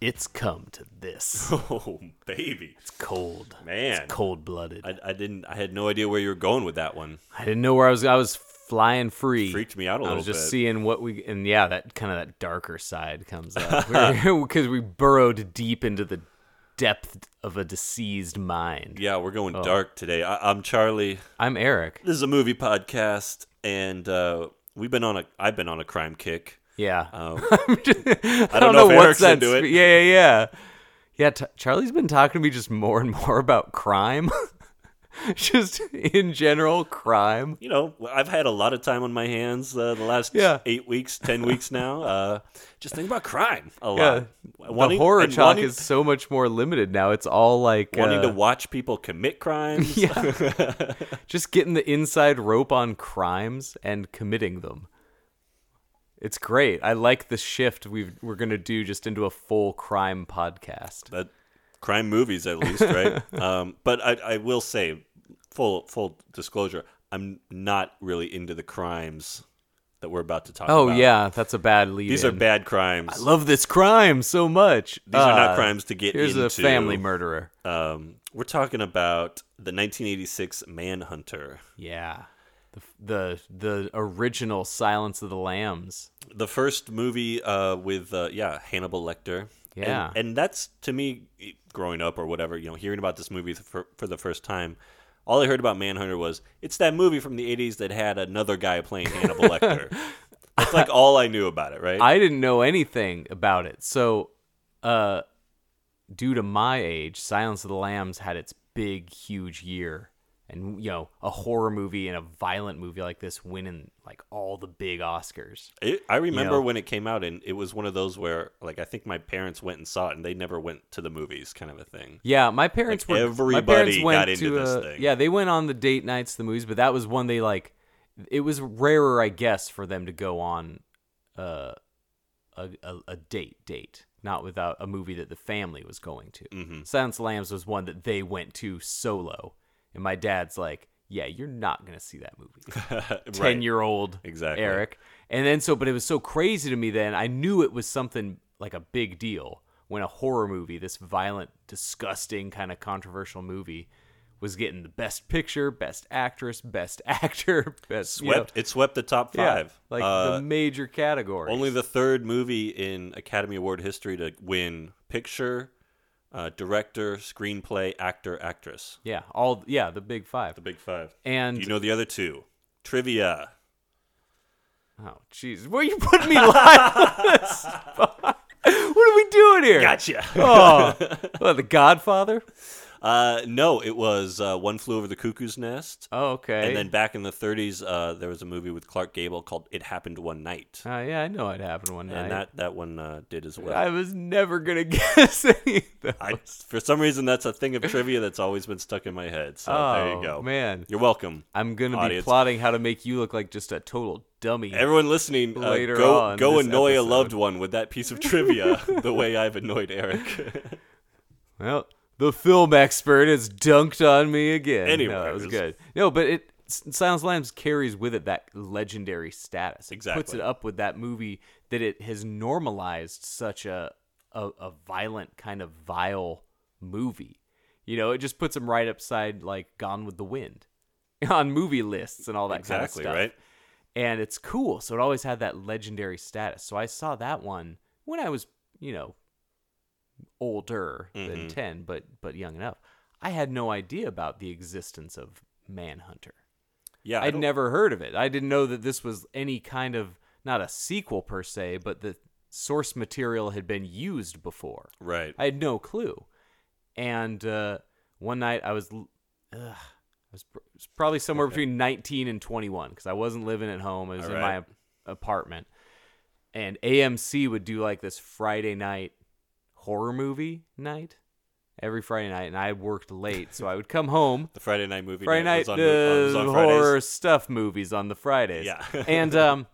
it's come to this. Oh, baby. It's cold. Man. It's cold blooded. I, I, didn't. I had no idea where you were going with that one. I didn't know where I was. I was flying free. Freaked me out a little bit. I was just bit. seeing what we and yeah, that kind of that darker side comes up because we burrowed deep into the depth of a deceased mind. Yeah, we're going Oh. dark today. I, I'm Charlie. I'm Eric. This is a movie podcast, and uh, we've been on a. I've been on a crime kick. Yeah. Um, I I don't know if what Eric's sense. into it. Yeah, yeah, yeah. Yeah, t- Charlie's been talking to me just more and more about crime. just in general, crime. you know, I've had a lot of time on my hands uh, the last Yeah. eight weeks, ten weeks now. Uh, just think about crime a Yeah. lot. the horror talk wanting- is so much more limited now. It's all like wanting uh, to watch people commit crimes. Yeah. just getting the inside rope on crimes and committing them. It's great. I like the shift we've, we're going to do just into a full crime podcast. That crime movies, at least, right? um, but I, I will say, full full disclosure, I'm not really into the crimes that we're about to talk Oh, about. yeah. That's a bad lead. these are bad crimes. I love this crime so much. These are not Uh, crimes to get Here's into. a family murderer. Um, we're talking about the 1986 Manhunter, Yeah. The, the the original Silence of the Lambs. the first movie uh, with uh, yeah Hannibal Lecter. And- Yeah. and, that's to me, growing up or whatever, you know, hearing about this movie for for the first time. All I heard about Manhunter was it's that movie from the 80s that had another guy playing Hannibal Lecter. That's like all I knew about it, right? I didn't know anything about it. So, uh, due to my age, Silence of the Lambs had its big, huge year. And, you know, a horror movie and a violent movie like this winning, like, all the big Oscars. It, I remember know? when it came out, and it was one of those where, like, I think my parents went and saw it, and they never went to the movies, kind of a thing. Yeah, my parents Like, were. everybody parents got into to, this thing. Yeah, they went on the date nights, the movies, but that was one they like. It was rarer, I guess, for them to go on uh, a, a a date date, not without a movie that the family was going to. Mm-hmm. Silence Lambs was one that they went to solo, and my dad's like, "Yeah, you're not gonna see that movie." ten Right. year old Exactly. Eric. And then so but it was so crazy to me then I knew it was something like a big deal when a horror movie, this violent, disgusting kind of controversial movie was getting the best picture, best actress, best actor, best you know, Swept. It swept the top yeah, five. like Uh, the major categories. Only the third movie in Academy Award history to win picture, uh, director, screenplay, actor, actress. yeah, all yeah, the big 5. The big five. and Do you know the other two? Trivia. oh jeez, where are you putting me live what are we doing here? Gotcha. Oh, what, The Godfather? Uh, no, it was uh, One Flew Over the Cuckoo's Nest. Oh, okay. And then back in the 30s, uh, there was a movie with Clark Gable called It Happened One Night. Uh, yeah, I know it happened one night. and that, that one uh, did as well. I was never gonna guess any of those. I, for some reason, that's a thing of trivia that's always been stuck in my head. So there you Oh, go. man. You're welcome. I'm gonna be plotting how to make you look like just a total dummy. Everyone listening, uh, Later go on go annoy a loved one with that piece of trivia the way I've annoyed Eric. well, the film expert has dunked on me again. no, that was good. No, but it Silence of the Lambs carries with it that legendary status. It puts it up with that movie that it has normalized such a a, a violent kind of vile movie. You know, it just puts them right upside like Gone with the Wind on movie lists and all that exactly, kind of stuff. right? and it's cool. So it always had that legendary status. So I saw that one when I was, you know, older than Mm-hmm. 10, but but young enough. I had no idea about the existence of Manhunter. Yeah, I'd never heard of it. I didn't know that this was any kind of not a sequel per se, but the source material had been used before. Right. I had no clue. And uh, one night I was, ugh, I was, pr- was probably somewhere between 19 and 21 because I wasn't living at home. I was All in right. my ap- apartment. And AMC would do like this Friday night horror movie night every Friday night, and I worked late, so I would come home. The Friday night movie Friday night night, was on, uh, on horror stuff movies on the Fridays. Yeah. and um,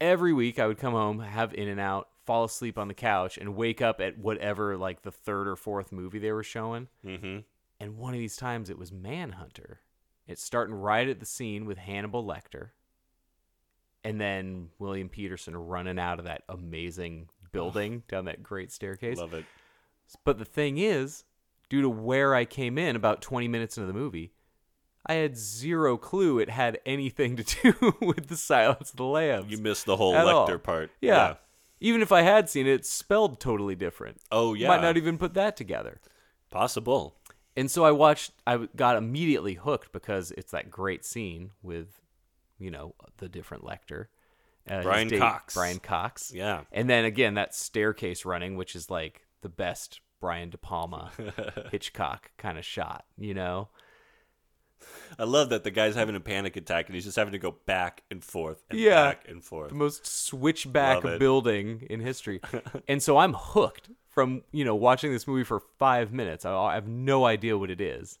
every week I would come home, have In and Out, fall asleep on the couch, and wake up at whatever like the third or fourth movie they were showing. Mm-hmm. And one of these times it was Manhunter. It's starting right at the scene with Hannibal Lecter. And then William Petersen running out of that amazing building down that great staircase. Love it. But the thing is, due to where I came in about 20 minutes into the movie, I had zero clue it had anything to do with the Silence of the Lambs. You missed the whole Lecter all. part. Yeah. Even if I had seen it, it's spelled totally different. Oh yeah. Might not even put that together. Possible. And so I watched, I got immediately hooked because it's that great scene with, you know, the different Lecter. Uh, Brian date, Cox. Brian Cox. Yeah. And then again, that staircase running, which is like the best Brian De Palma Hitchcock kind of shot, you know? I love that the guy's having a panic attack and he's just having to go back and forth and Yeah. back and forth. The most switchback building in history. and so I'm hooked from, you know, watching this movie for five minutes. I, I have no idea what it is.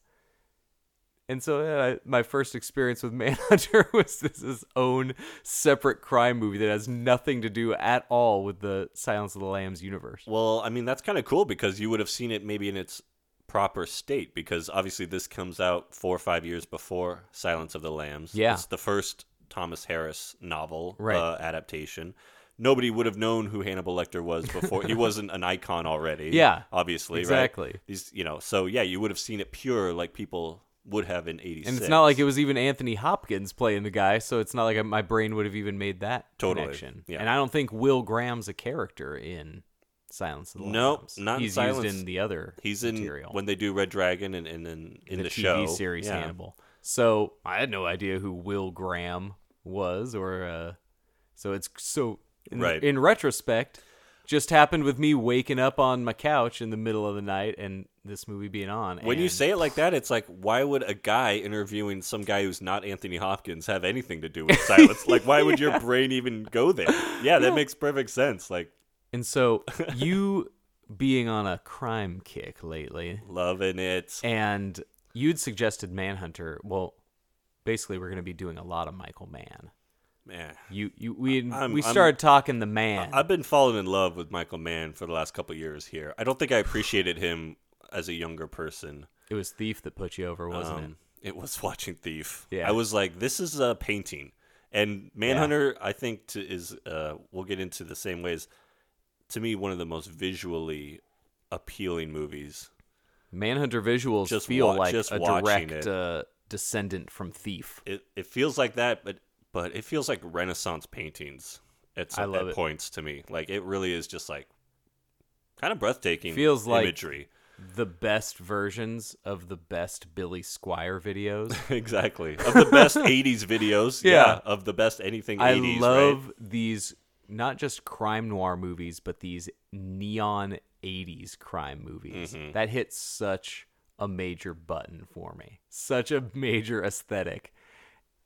And so uh, my first experience with Manhunter was this his own separate crime movie that has nothing to do at all with the Silence of the Lambs universe. Well, I mean that's kind of cool because you would have seen it maybe in its proper state because obviously this comes out four or five years before Silence of the Lambs. Yeah. it's the first Thomas Harris novel Right. uh, adaptation. Nobody would have known who Hannibal Lecter was before. he wasn't an icon already. Yeah, obviously, exactly. Right? These, you know, so yeah, you would have seen it pure like people would have in '86. And it's not like it was even Anthony Hopkins playing the guy, so it's not like my brain would have even made that Totally, connection. yeah. And I don't think Will Graham's a character in Silence of the Nope, Lambs. not in He's Silence. used in the other He's in material. when they do Red Dragon and and in, in the, the, TV show series yeah. Hannibal. So I had no idea who Will Graham was, or uh, so it's so in, Right. in retrospect, just happened with me waking up on my couch in the middle of the night and this movie being on. When you say it like that, it's like, why would a guy interviewing some guy who's not Anthony Hopkins have anything to do with silence? Like, why would your brain even go there? Yeah, that makes perfect sense. Like, and so you being on a crime kick lately, loving it. and you'd suggested Manhunter. Well, basically, we're going to be doing a lot of Michael Mann. Man, You, you, we, I'm- we I'm- started talking the man. I've been falling in love with Michael Mann for the last couple of years here. I don't think I appreciated him as a younger person. it was Thief that put you over, wasn't it? Um, It was watching Thief. Yeah. I was like, this is a painting. And Manhunter, I think, to, is, uh, we'll get into the same ways, to me, one of the most visually appealing movies. Manhunter visuals Just feel wa- like just a direct uh, descendant from Thief. It, it feels like that, but but it feels like Renaissance paintings at, some, at it. points to me. Like it really is just like kind of breathtaking Feels like- imagery. The best versions of the best Billy Squier videos. exactly. Of the best 80s videos. Yeah. Yeah. Of the best anything I 80s. love Right? these not just crime noir movies, but these neon 80s crime movies. Mm-hmm. That hit such a major button for me. Such a major aesthetic.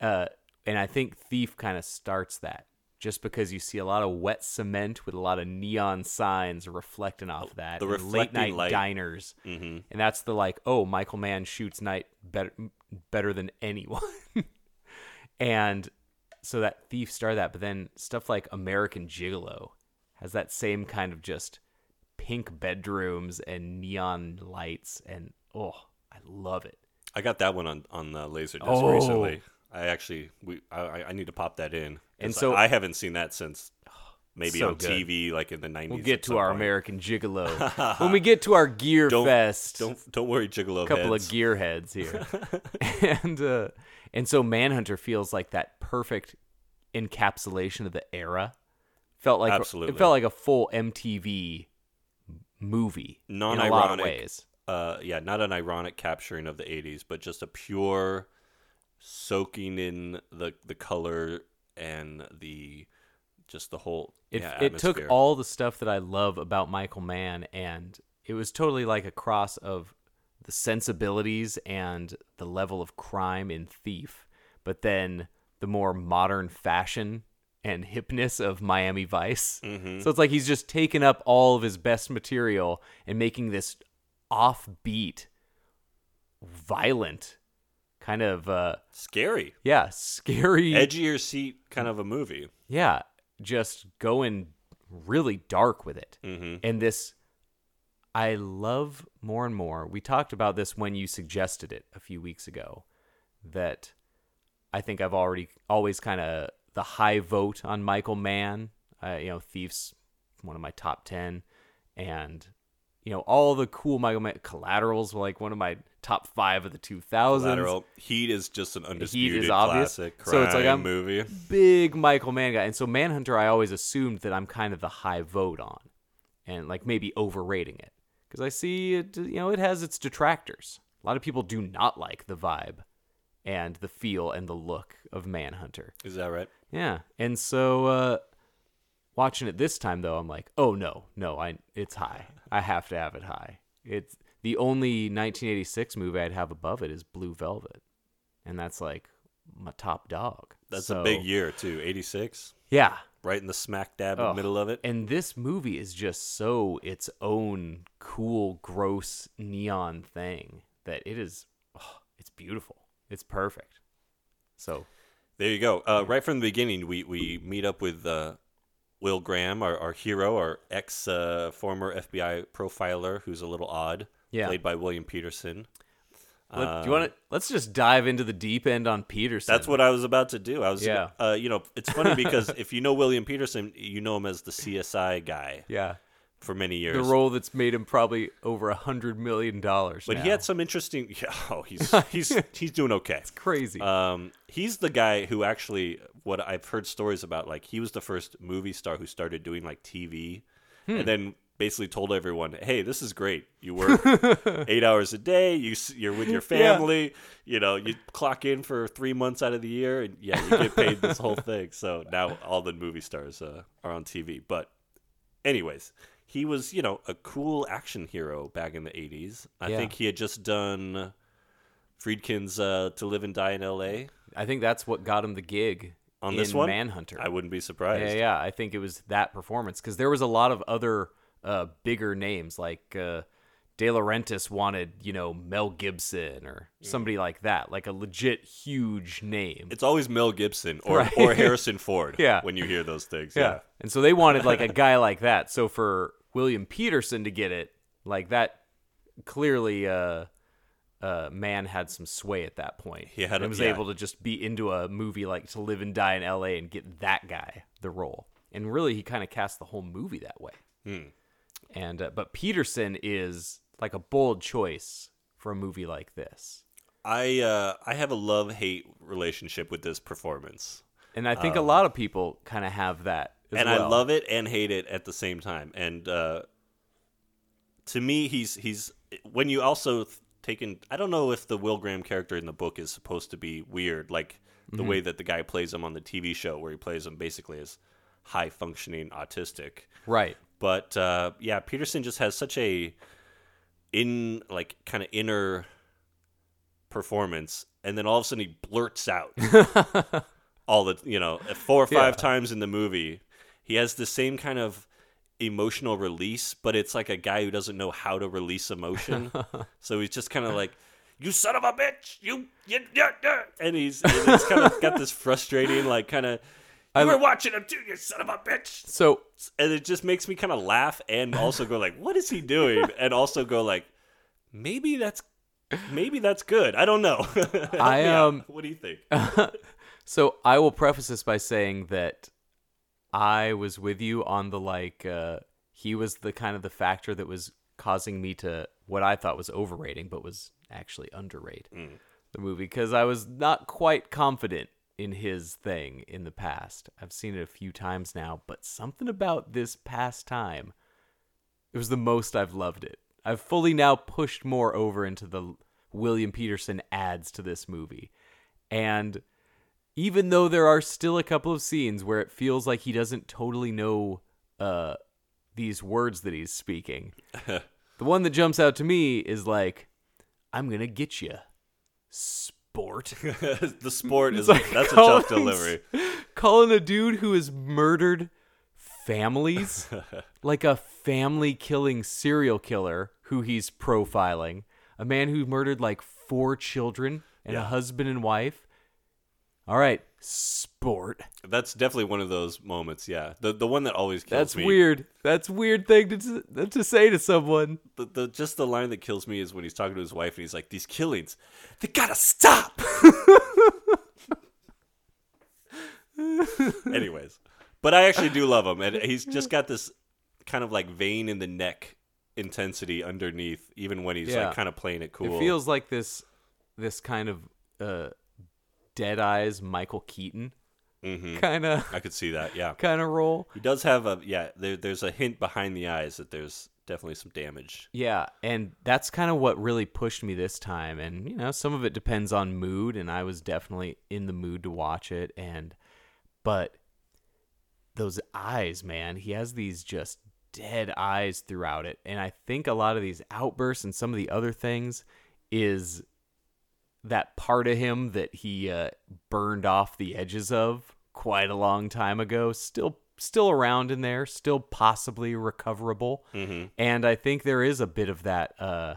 Uh, and I think Thief kind of starts that just because you see a lot of wet cement with a lot of neon signs reflecting off that. the late night light. diners. hmm And that's the like, oh, Michael Mann shoots night better better than anyone. and so that thief started that, but then stuff like American Gigolo has that same kind of just pink bedrooms and neon lights and oh, I love it. I got that one on on the Laserdisc Oh. recently. I actually we I, I- need to pop that in. And so- I, I haven't seen that since maybe So on good. TV like in the 90s. We'll get to our point. American Gigolo. when we get to our Gear Don't- Fest. Don't don't worry, Gigolo a couple heads. of gearheads here, and uh, and so Manhunter feels like that perfect encapsulation of the era. Felt like Absolutely. it felt like a full MTV movie in a lot of Non-ironic. ways. uh yeah not an ironic capturing of the 80s but just a pure soaking in the the color and the just the whole It yeah, it took all the stuff that I love about Michael Mann, and it was totally like a cross of the sensibilities and the level of crime in Thief, but then the more modern fashion and hipness of Miami Vice. Mm-hmm. So it's like he's just taken up all of his best material and making this offbeat, violent, kind of uh Scary, yeah, scary edge of seat kind of a movie. yeah, just going really dark with it. Mm-hmm. And this, I love more and more. We talked about this when you suggested it a few weeks ago. That I think I've already always kind of the high vote on Michael Mann. Uh, you know, Thief's one of my top ten, and you know all the cool Michael Mann collaterals were like one of my top five of the two thousands. Collateral. Heat is just an undisputed obvious. classic So it's like I'm- movie. big Michael Mann guy. And so Manhunter, I always assumed that I'm kind of the high vote on, and like maybe overrating it because I see it. You know, it has its detractors. A lot of people do not like the vibe, and the feel and the look of Manhunter. Is that right? Yeah, and so uh, watching it this time though, I'm like, oh no, no, I it's high. I have to have it high. It's the only 1986 movie I'd have above it is Blue Velvet, and that's like my top dog. That's So- a big year too. Eighty six, Yeah, right in the smack dab in Oh, the middle of it. And this movie is just so its own cool, gross neon thing that it is. Oh, it's beautiful. It's perfect. So There you go. Uh, right from the beginning, we, we meet up with uh, Will Graham, our, our hero, our ex uh, former FBI profiler, who's a little odd, Yeah. played by William Petersen. let, do you want to? Let's just dive into the deep end on Petersen. That's what I was about to do. I was, Yeah. uh, you know, it's funny because if you know William Petersen, you know him as the CSI guy Yeah, for many years. the role that's made him probably over a hundred million dollars. but now. he had some interesting. Yeah, oh, he's he's he's doing okay. It's crazy. Um, he's the guy who actually, what I've heard stories about, like he was the first movie star who started doing like TV, Hmm. and then basically told everyone, "Hey, this is great. You work eight hours a day. You you're with your Yeah. family. You know, you clock in for three months out of the year, and yeah, you get paid this whole thing. So now all the movie stars uh, are on TV. But, anyways." He was, you know, a cool action hero back in the 80s. I Yeah. think he had just done Friedkin's uh, To Live and Die in L.A. I think that's what got him the gig on in this one. Manhunter. I wouldn't be surprised. Yeah, yeah. I think it was that performance because there was a lot of other uh, bigger names like uh, De Laurentiis wanted, you know, Mel Gibson or somebody like that, like a legit huge name. It's always Mel Gibson or, Right. or Harrison Ford Yeah. when you hear those things. yeah. Yeah. and so they wanted like a guy like that. So for William Petersen to get it, like that, clearly, uh, uh, Mann had some sway at that point. He had and was yeah. able to just be into a movie like To Live and Die in L.A. and get that guy the role. And really, he kind of cast the whole movie that way. Hmm. And uh, but Petersen is like a bold choice for a movie like this. I uh, I have a love hate relationship with this performance. And I think a lot of people kind of have that. As Um, and I love it and hate it at the same time. And uh, to me, he's he's when you also taken. I don't know if the Will Graham character in the book is supposed to be weird, like the Mm-hmm. way that the guy plays him on the TV show, where he plays him basically as high functioning autistic. right. But uh, yeah, Petersen just has such a in like kind of inner performance, and then all of a sudden he blurts out all the you know four or five Yeah. times in the movie. He has the same kind of emotional release, but it's like a guy who doesn't know how to release emotion. so he's just kind of like. You son of a bitch! You, you, you, you," and he's, and he's kind of got this frustrating, like, kind of. You were watching him too, you son of a bitch! So and it just makes me kind of laugh and also go like what is he doing? And also go like maybe that's maybe that's good. I don't know. I, me out. um, what do you think? So I will preface this by saying that I was with you on the like uh he was the kind of the factor that was causing me to what I thought was overrating but was actually underrate the movie because I was not quite confident in his thing in the past. I've seen it a few times now, but something about this past time it was the most I've loved it. I've fully now pushed more over into the William Petersen adds to this movie. And even though there are still a couple of scenes where it feels like he doesn't totally know uh, these words that he's speaking, the one that jumps out to me is like, "I'm gonna get you, sport." the sport is like that's a tough delivery. Calling a dude who has murdered families? Like a family killing serial killer who he's profiling, a man who murdered like four children and a husband and wife. All right, sport. That's definitely one of those moments. Yeah, the the one that always kills That's me. weird. That's a weird thing to to say to someone. The, the just the line that kills me is when he's talking to his wife and he's like, "These killings, they gotta stop." Anyways, but I actually do love him, and he's just got this kind of like vein in the neck intensity underneath, even when he's Yeah. like kind of playing it cool. It feels like this this kind of uh dead eyes Michael Keaton Mhm. kind of I could see that. Yeah, kind of role. he does have a yeah. There, there's a hint behind the eyes that there's definitely some damage. Yeah, and that's kind of what really pushed me this time. And you know, some of it depends on mood, and I was definitely in the mood to watch it. And but those eyes, man, he has these just dead eyes throughout it. And I think a lot of these outbursts and some of the other things is that part of him that he uh, burned off the edges of quite a long time ago still still around in there still possibly recoverable. And i think there is a bit of that uh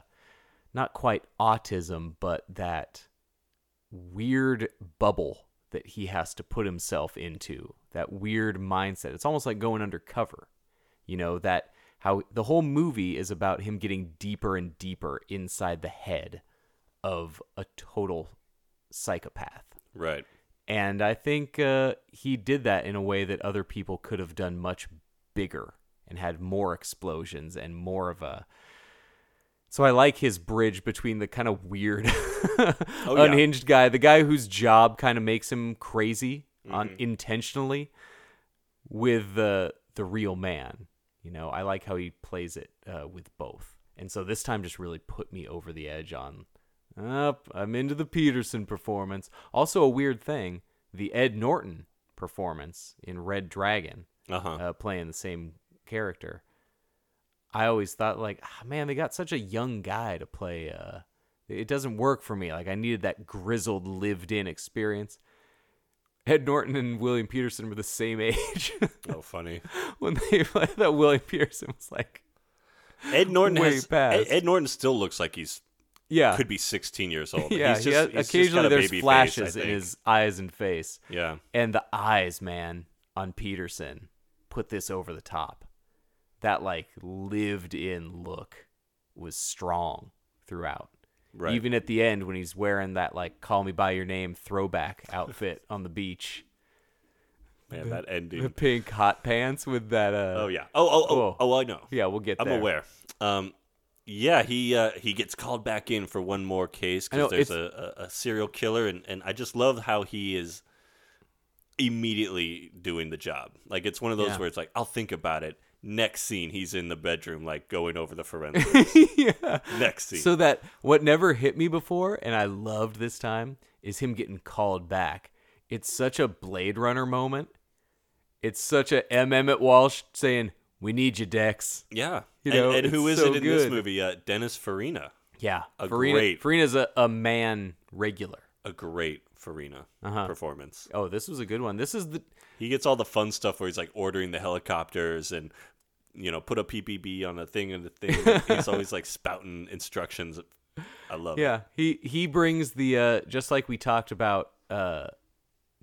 not quite autism but that weird bubble that he has to put himself into that weird mindset. It's almost like going undercover you know that how the whole movie is about him getting deeper and deeper inside the head of a total psychopath Right. and I think uh, he did that in a way that other people could have done much bigger and had more explosions and more of a. So I like his bridge between the kind of weird, yeah. unhinged guy, the guy whose job kind of makes him crazy on intentionally, with the the real man. You know, I like how he plays it uh, with both, and so this time just really put me over the edge on up, I'm into the Petersen performance. Also, a weird thing: the Ed Norton performance in Red Dragon, Uh-huh. uh, playing the same character. I always thought, like, ah, man, they got such a young guy to play. Uh, it doesn't work for me. Like, I needed that grizzled, lived-in experience. Ed Norton and William Petersen were the same age Oh, funny. when they. I thought William Petersen was like, Ed Norton Way has past. Ed, Ed Norton still looks like he's yeah, could be 16 years old. yeah. he's he just, has- he's occasionally, there's baby flashes face, in his eyes and face. Yeah, And the eyes, man, on Petersen put this over the top. That like lived in look was strong throughout. right. Even at the end when he's wearing that like call me by your name throwback outfit on the beach. Man, that ending. The pink hot pants with that uh Oh yeah. Oh oh oh Oh. oh. I know. Yeah, we'll get there. I'm there. aware. Um, yeah, he uh, he gets called back in for one more case because there's a, a, a serial killer, and, and I just love how he is immediately doing the job. Like it's one of those Yeah. where it's like I'll think about it. Next scene, he's in the bedroom, like going over the forensics. yeah. Next scene, So that what never hit me before, and I loved this time, is him getting called back. It's such a Blade Runner moment. It's such a M. Emmett Walsh saying, "We need you, Dex." yeah. You know, and who it's is so it in this movie? Uh, Dennis Farina, Yeah, A Farina, great- Farina's a, a Mann regular. a great Farina Uh-huh. performance. Oh, this was a good one. This is the He gets all the fun stuff where he's like ordering the helicopters and you know put a PPB on a thing and the thing. he's always like spouting instructions. I love it. yeah. He he brings the uh, just like we talked about uh,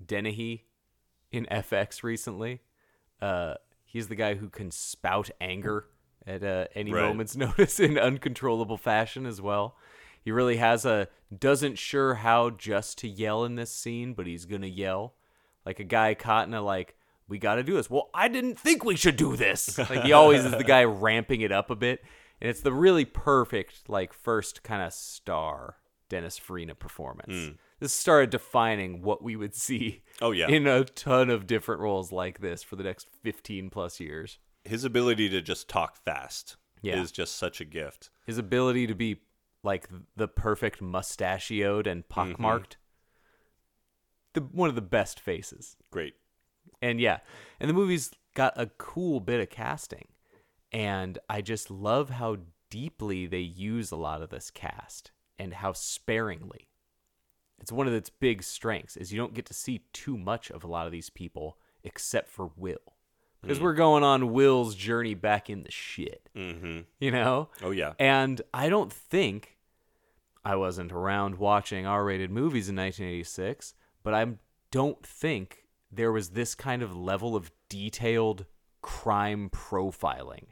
Dennehy in FX recently. Uh, he's the guy who can spout anger at uh, any Right. moment's notice in uncontrollable fashion as well. He really has a doesn't sure how just to yell in this scene, but he's gonna yell like a guy caught in a like we got to do this. Well, I didn't think we should do this. Like he always is the guy ramping it up a bit, and it's the really perfect like first kind of star Dennis Farina performance. This started defining what we would see. Oh, yeah. in a ton of different roles like this for the next fifteen plus years. His ability to just talk fast Yeah. is just such a gift. His ability to be like the perfect mustachioed and mm-hmm. pockmarked. The one of the best faces. Great. And yeah, and the movie's got a cool bit of casting. And I just love how deeply they use a lot of this cast and how sparingly. It's one of its big strengths is you don't get to see too much of a lot of these people except for Will. Because we're going on Will's journey back in the shit. Mm-hmm. You know? Oh yeah. And I don't think I wasn't around watching R-rated movies in 1986, but I don't think there was this kind of level of detailed crime profiling.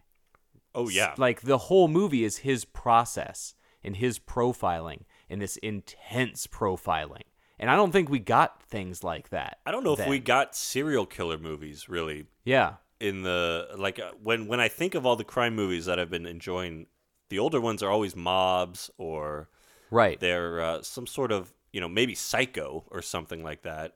Oh yeah. Like the whole movie is his process and his profiling and this intense profiling. And I don't think we got things like that. I don't know if we got serial killer movies really Yeah. in the like uh, when when I think of all the crime movies that I've been enjoying, the older ones are always mobs or Right. they're uh, some sort of you know maybe psycho or something like that.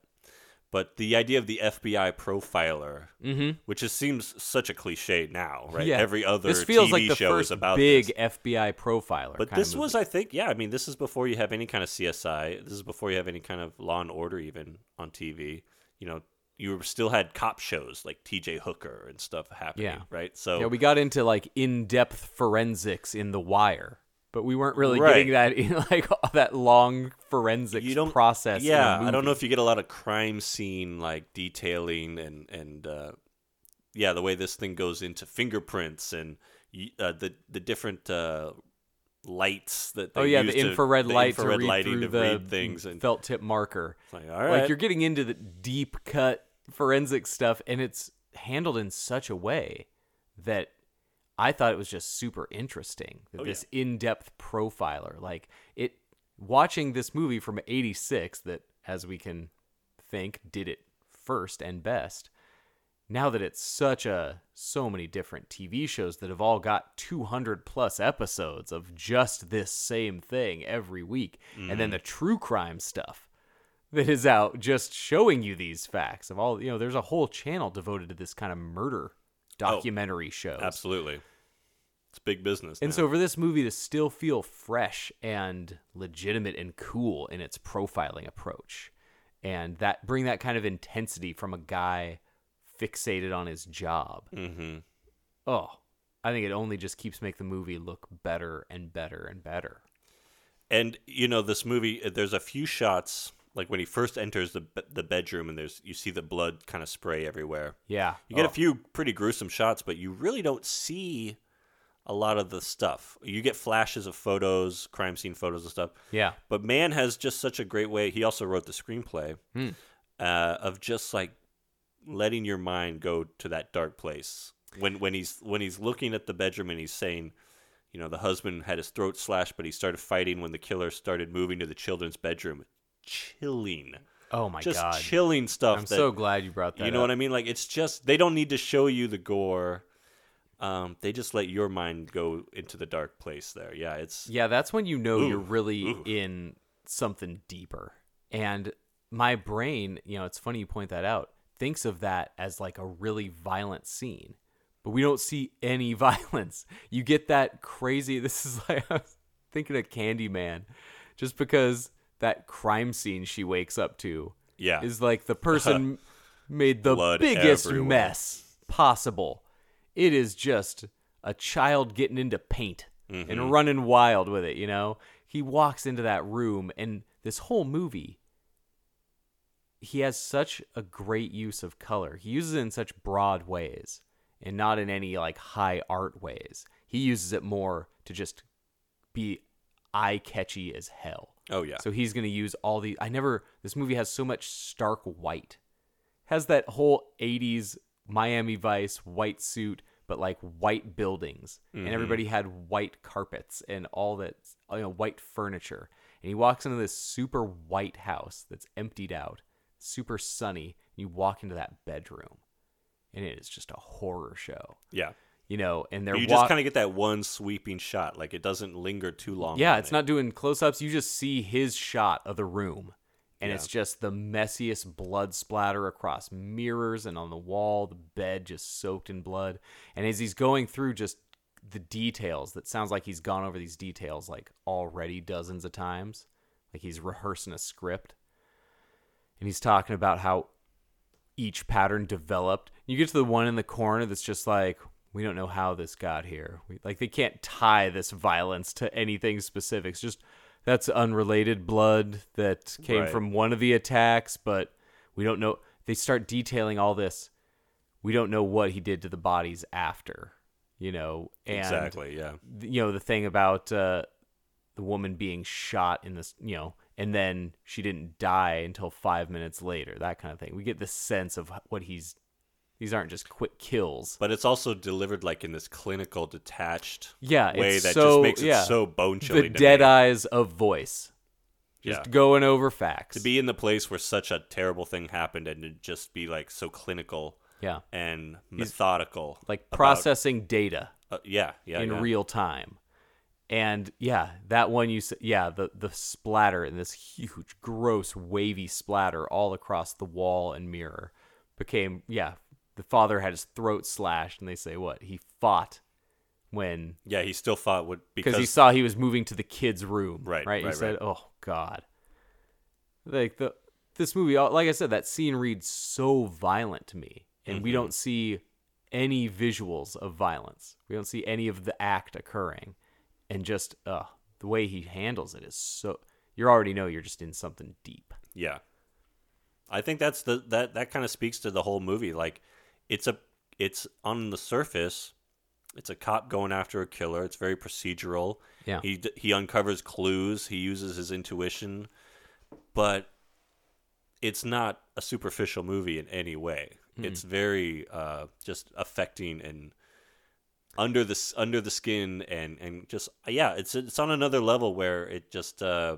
But the idea of the FBI profiler, Mhm. which just seems such a cliche now, right? Yeah. Every other this feels TV like the show first is about big this. FBI profiler. But kind of this was. I think, yeah. I mean, this is before you have any kind of CSI. This is before you have any kind of Law and Order even on TV. You know, you still had cop shows like T.J. Hooker and stuff happening, Yeah. right? So yeah, we got into like in-depth forensics in The Wire, but we weren't really Right. getting that in like all that long don't process. Yeah, I don't know if you get a lot of crime scene like detailing and and uh, yeah, the way this thing goes into fingerprints and uh, the the different uh, lights that they Oh yeah, use the to- infrared the infrared to read lighting through to the read things and felt tip marker. Like, all Like you're getting into the deep cut forensic stuff, and it's handled in such a way that I thought it was just super interesting. that Oh, this in-depth profiler, like it, watching this movie from '86, that as we can think did it first and best. Now that it's such a so many different TV shows that have all got 200 plus episodes of just this same thing every week, and then Mhm. the true crime stuff that is out just showing you these facts of all you know there's a whole channel devoted to this kind of murder documentary shows Absolutely, it's big business. and now. so for this movie to still feel fresh and legitimate and cool in its profiling approach and that bring that kind of intensity from a guy fixated on his job mm-hmm. oh i think it only just keeps make the movie look better and better and better And you know, this movie, there's a few shots like when he first enters the the bedroom, and there's you see the blood kind of spray everywhere. yeah You get Oh. a few pretty gruesome shots, but you really don't see a lot of the stuff. You get flashes of photos, crime scene photos and stuff. yeah But Mann has just such a great way. He also wrote the screenplay Hmm. uh, of just like letting your mind go to that dark place when when he's when he's looking at the bedroom and he's saying, you know, the husband had his throat slashed, but he started fighting when the killer started moving to the children's bedroom. Chilling, oh my just god just chilling stuff. i'm that- so glad you brought that you know up. what I mean? Like it's just they don't need to show you the gore. Um, they just let your mind go into the dark place there. Yeah, it's Yeah, that's when you know you're really ooh. in something deeper. And my brain, you know, it's funny you point that out, thinks of that as like a really violent scene. But we don't see any violence. You get that crazy this is like I was thinking of Candyman just because that crime scene she wakes up to yeah. is like the person made the Blood biggest everywhere. mess possible. It is just a child getting into paint Mm-hmm. and running wild with it, you know? He walks into that room and this whole movie he has such a great use of color. He uses it in such broad ways and not in any like high art ways. He uses it more to just be eye catchy as hell. Oh yeah. So he's going to use all the I never this movie has so much stark white. Has that whole 80s Miami Vice white suit but like white buildings and mm-hmm. everybody had white carpets and all that you know white furniture. And he walks into this super white house that's emptied out, super sunny. And you walk into that bedroom and it is just a horror show. yeah. You know, and they're You wa- just kind of get that one sweeping shot. Like it doesn't linger too long. Yeah, it's it. not doing close ups. You just see his shot of the room. And Yeah. it's just the messiest blood splatter across mirrors and on the wall, the bed just soaked in blood. And as he's going through just the details, that sounds like he's gone over these details like already dozens of times. Like he's rehearsing a script. And he's talking about how each pattern developed. You get to the one in the corner that's just like, we don't know how this got here. We, like they can't tie this violence to anything specific. It's just that's unrelated blood that came Right. from one of the attacks, but we don't know. They start detailing all this. We don't know what he did to the bodies after, you know. And exactly. Yeah. you know the thing about uh, the woman being shot in this, you know, and then she didn't die until five minutes later. That kind of thing. We get the sense of what he's. These aren't just quick kills. But it's also delivered like in this clinical, detached Yeah, way that so- just makes it yeah. so bone chilling. The dead eyes of voice, just Yeah. going over facts. to be in the place where such a terrible thing happened and to just be like so clinical yeah, and methodical, like about- processing data uh, yeah, yeah, in yeah. real time. And yeah, that one you said, yeah, the the splatter and this huge, gross, wavy splatter all across the wall and mirror became yeah. The father had his throat slashed, and they say what he fought when Yeah, he still fought would because because he saw he was moving to the kid's room. Right, right. He right, said, right. "Oh God." Like the this movie, like I said, that scene reads so violent to me, and Mm-hmm. we don't see any visuals of violence. We don't see any of the act occurring, and just uh the way he handles it is so. You already know you're just in something deep. Yeah. I think that's the that that kind of speaks to the whole movie. Like it's a it's on the surface, it's a cop going after a killer. It's very procedural. Yeah. He he uncovers clues, he uses his intuition, but it's not a superficial movie in any way. It's very uh, just affecting and under the under the skin and and just yeah, it's it's on another level where it just uh,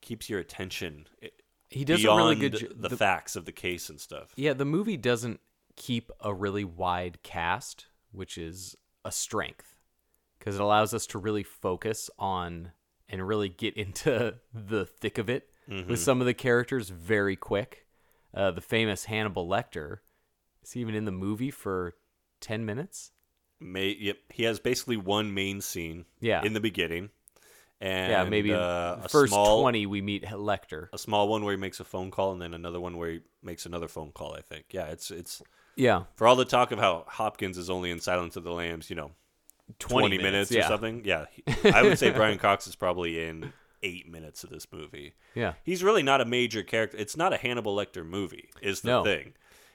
keeps your attention. It, He does a really good the, the- facts of the case and stuff. Yeah, the movie doesn't keep a really wide cast, which is a strength because it allows us to really focus on and really get into the thick of it with some of the characters very quick. Uh, the famous Hannibal Lecter is he even in the movie for 10 minutes? May, yep, he has basically one main scene. Yeah. in the beginning, and yeah, maybe uh, the first small, 20 we meet Lecter. a small one where he makes a phone call, and then another one where he makes another phone call. I think. Yeah, it's it's Yeah, for all the talk of how Hopkins is only in Silence of the Lambs, you know, 20, 20, minutes, yeah. or something. Yeah, I would say Brian Cox is probably in eight minutes of this movie. Yeah. he's really not a major character. It's not a Hannibal Lecter movie, is the No. thing.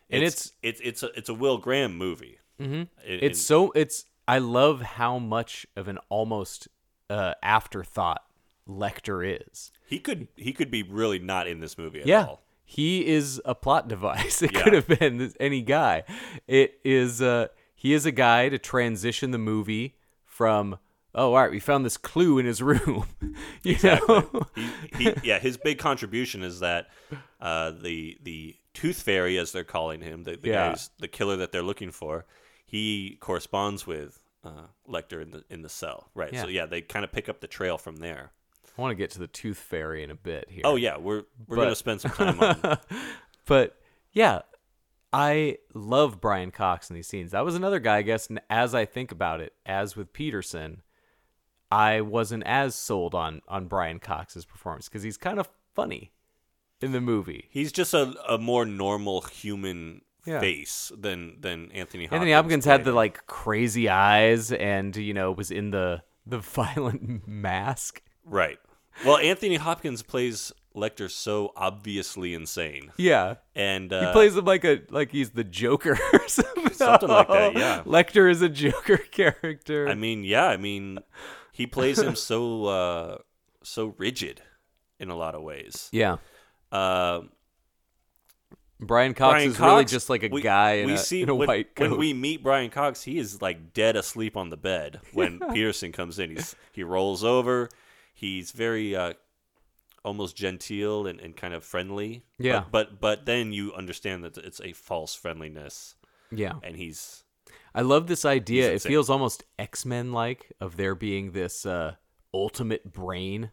And it's it's it's a it's a Will Graham movie. Mm-hmm. it's so it's I love how much of an almost uh, afterthought Lecter is. he could he could be really not in this movie at yeah. all. He is a plot device. It Yeah. could have been any guy. It is uh he is a guy to transition the movie from oh all right, we found this clue in his room. you know? he, he, yeah, his big contribution is that uh, the the tooth fairy, as they're calling him, the, the Yeah. guy's the killer that they're looking for, he corresponds with uh, Lecter in the in the cell, right? So Yeah. yeah, they kind of pick up the trail from there. I want to get to the tooth fairy in a bit here. Oh yeah, we're we're But- gonna spend some time on. But yeah, I love Brian Cox in these scenes. That was another guy, I guess, and as I think about it, as with Petersen, I wasn't as sold on on Brian Cox's performance because he's kind of funny in the movie. He's just a, a more normal human Yeah. face than than Anthony Hopkins. Anthony Hopkins had the like crazy eyes, and you know was in the the violent mask. Right. Well, Anthony Hopkins plays Lecter so obviously insane, Yeah. and uh, He plays him like a like he's the Joker or something. Something like that, yeah. Lecter is a Joker character. I mean, yeah, I mean, he plays him so uh, so rigid in a lot of ways. yeah. Uh, Brian Cox Brian is really just like a we- guy in, we a, see in a when, white coat. when we meet Brian Cox, he is like dead asleep on the bed when Petersen comes in. He's he rolls over. He's very uh, almost genteel and, and kind of friendly. Yeah. But, but but then you understand that it's a false friendliness, yeah. and he's I love this idea. It feels almost X Men like of there being this uh, ultimate brain,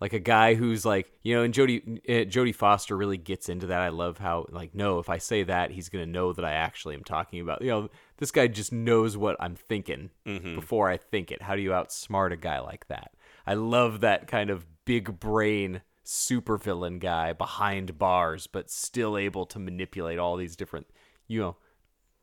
like a guy who's like you know, and Jody uh, Jodie Foster really gets into that. I love how like no, if I say that, he's gonna know that I actually am talking about. You know, this guy just knows what I'm thinking Mm-hmm. before I think it. How do you outsmart a guy like that? I love that kind of big brain supervillain guy behind bars, but still able to manipulate all these different, you know,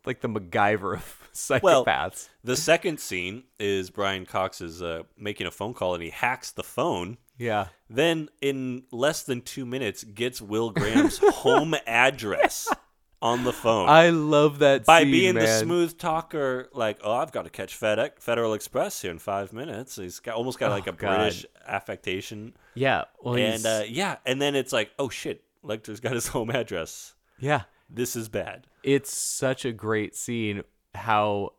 like the MacGyver of psychopaths. Well, the second scene is Brian Cox is uh, making a phone call and he hacks the phone Yeah. Then in less than two minutes, gets Will Graham's home address on the phone. I love that by scene, being the smooth talker, like, oh, I've got to catch FedEx, Federal Express here in five minutes. He's got almost got like a Oh, God. British affectation, Yeah. Well, and uh, yeah, and then it's like, oh shit, Lecter's got his home address. yeah. This is bad. It's such a great scene how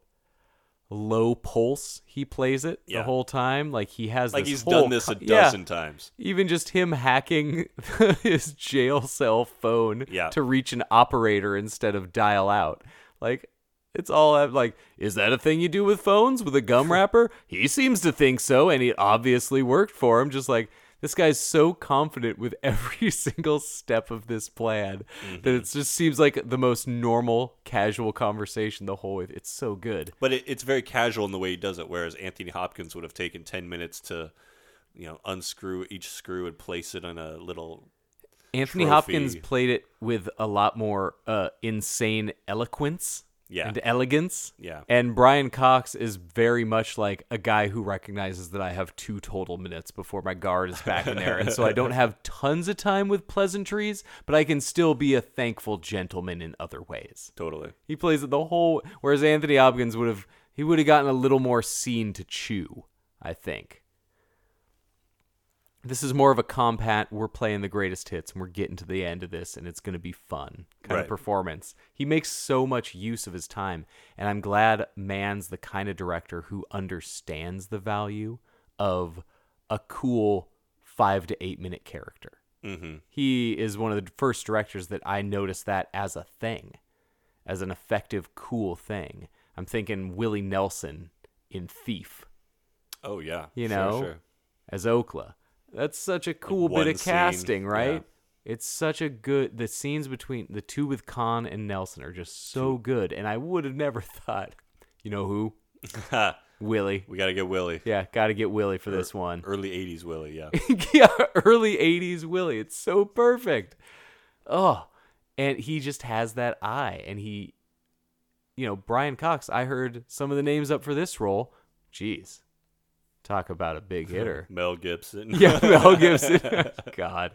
low pulse he plays it Yeah. the whole time. Like he has Like he's done this a co- yeah. dozen times. Even just him hacking his jail cell phone Yeah. to reach an operator instead of dial out. Like it's all like, is that a thing you do with phones with a gum wrapper? he seems to think so, and it obviously worked for him. Just like this guy's so confident with every single step of this plan Mm-hmm. that it just seems like the most normal, casual conversation the whole way. It's so good. But it, it's very casual in the way he does it, whereas Anthony Hopkins would have taken ten minutes to, you know, unscrew each screw and place it on a little. Anthony trophy. Hopkins played it with a lot more uh, insane eloquence Yeah. and elegance. Yeah. And Brian Cox is very much like a guy who recognizes that I have two total minutes before my guard is back in there. and so I don't have tons of time with pleasantries, but I can still be a thankful gentleman in other ways. Totally. He plays it the whole whereas Anthony Hopkins would have he would have gotten a little more scene to chew, I think. This is more of a compact we're playing the greatest hits and we're getting to the end of this and it's going to be fun kind Right. of performance. He makes so much use of his time and I'm glad Mann's the kind of director who understands the value of a cool 5 to 8 minute character. Mm-hmm. He is one of the first directors that I noticed that as a thing, as an effective, cool thing. I'm thinking Willie Nelson in Thief, Oh yeah. you Sure, know, sure. as Okla. That's such a cool one bit of scene, casting, right? yeah. It's such a good. The scenes between the two with Caan and Nelson are just so good, and I would have never thought. You know who? Willie. we got to get Willie. Yeah, got to get Willie for this one. Early '80s Willie. Yeah. yeah, early 80s Willie. It's so perfect. Oh, and he just has that eye. And he, you know, Brian Cox, I heard some of the names up for this role. Jeez. Talk about a big hitter. Mel Gibson. yeah, Mel Gibson. God.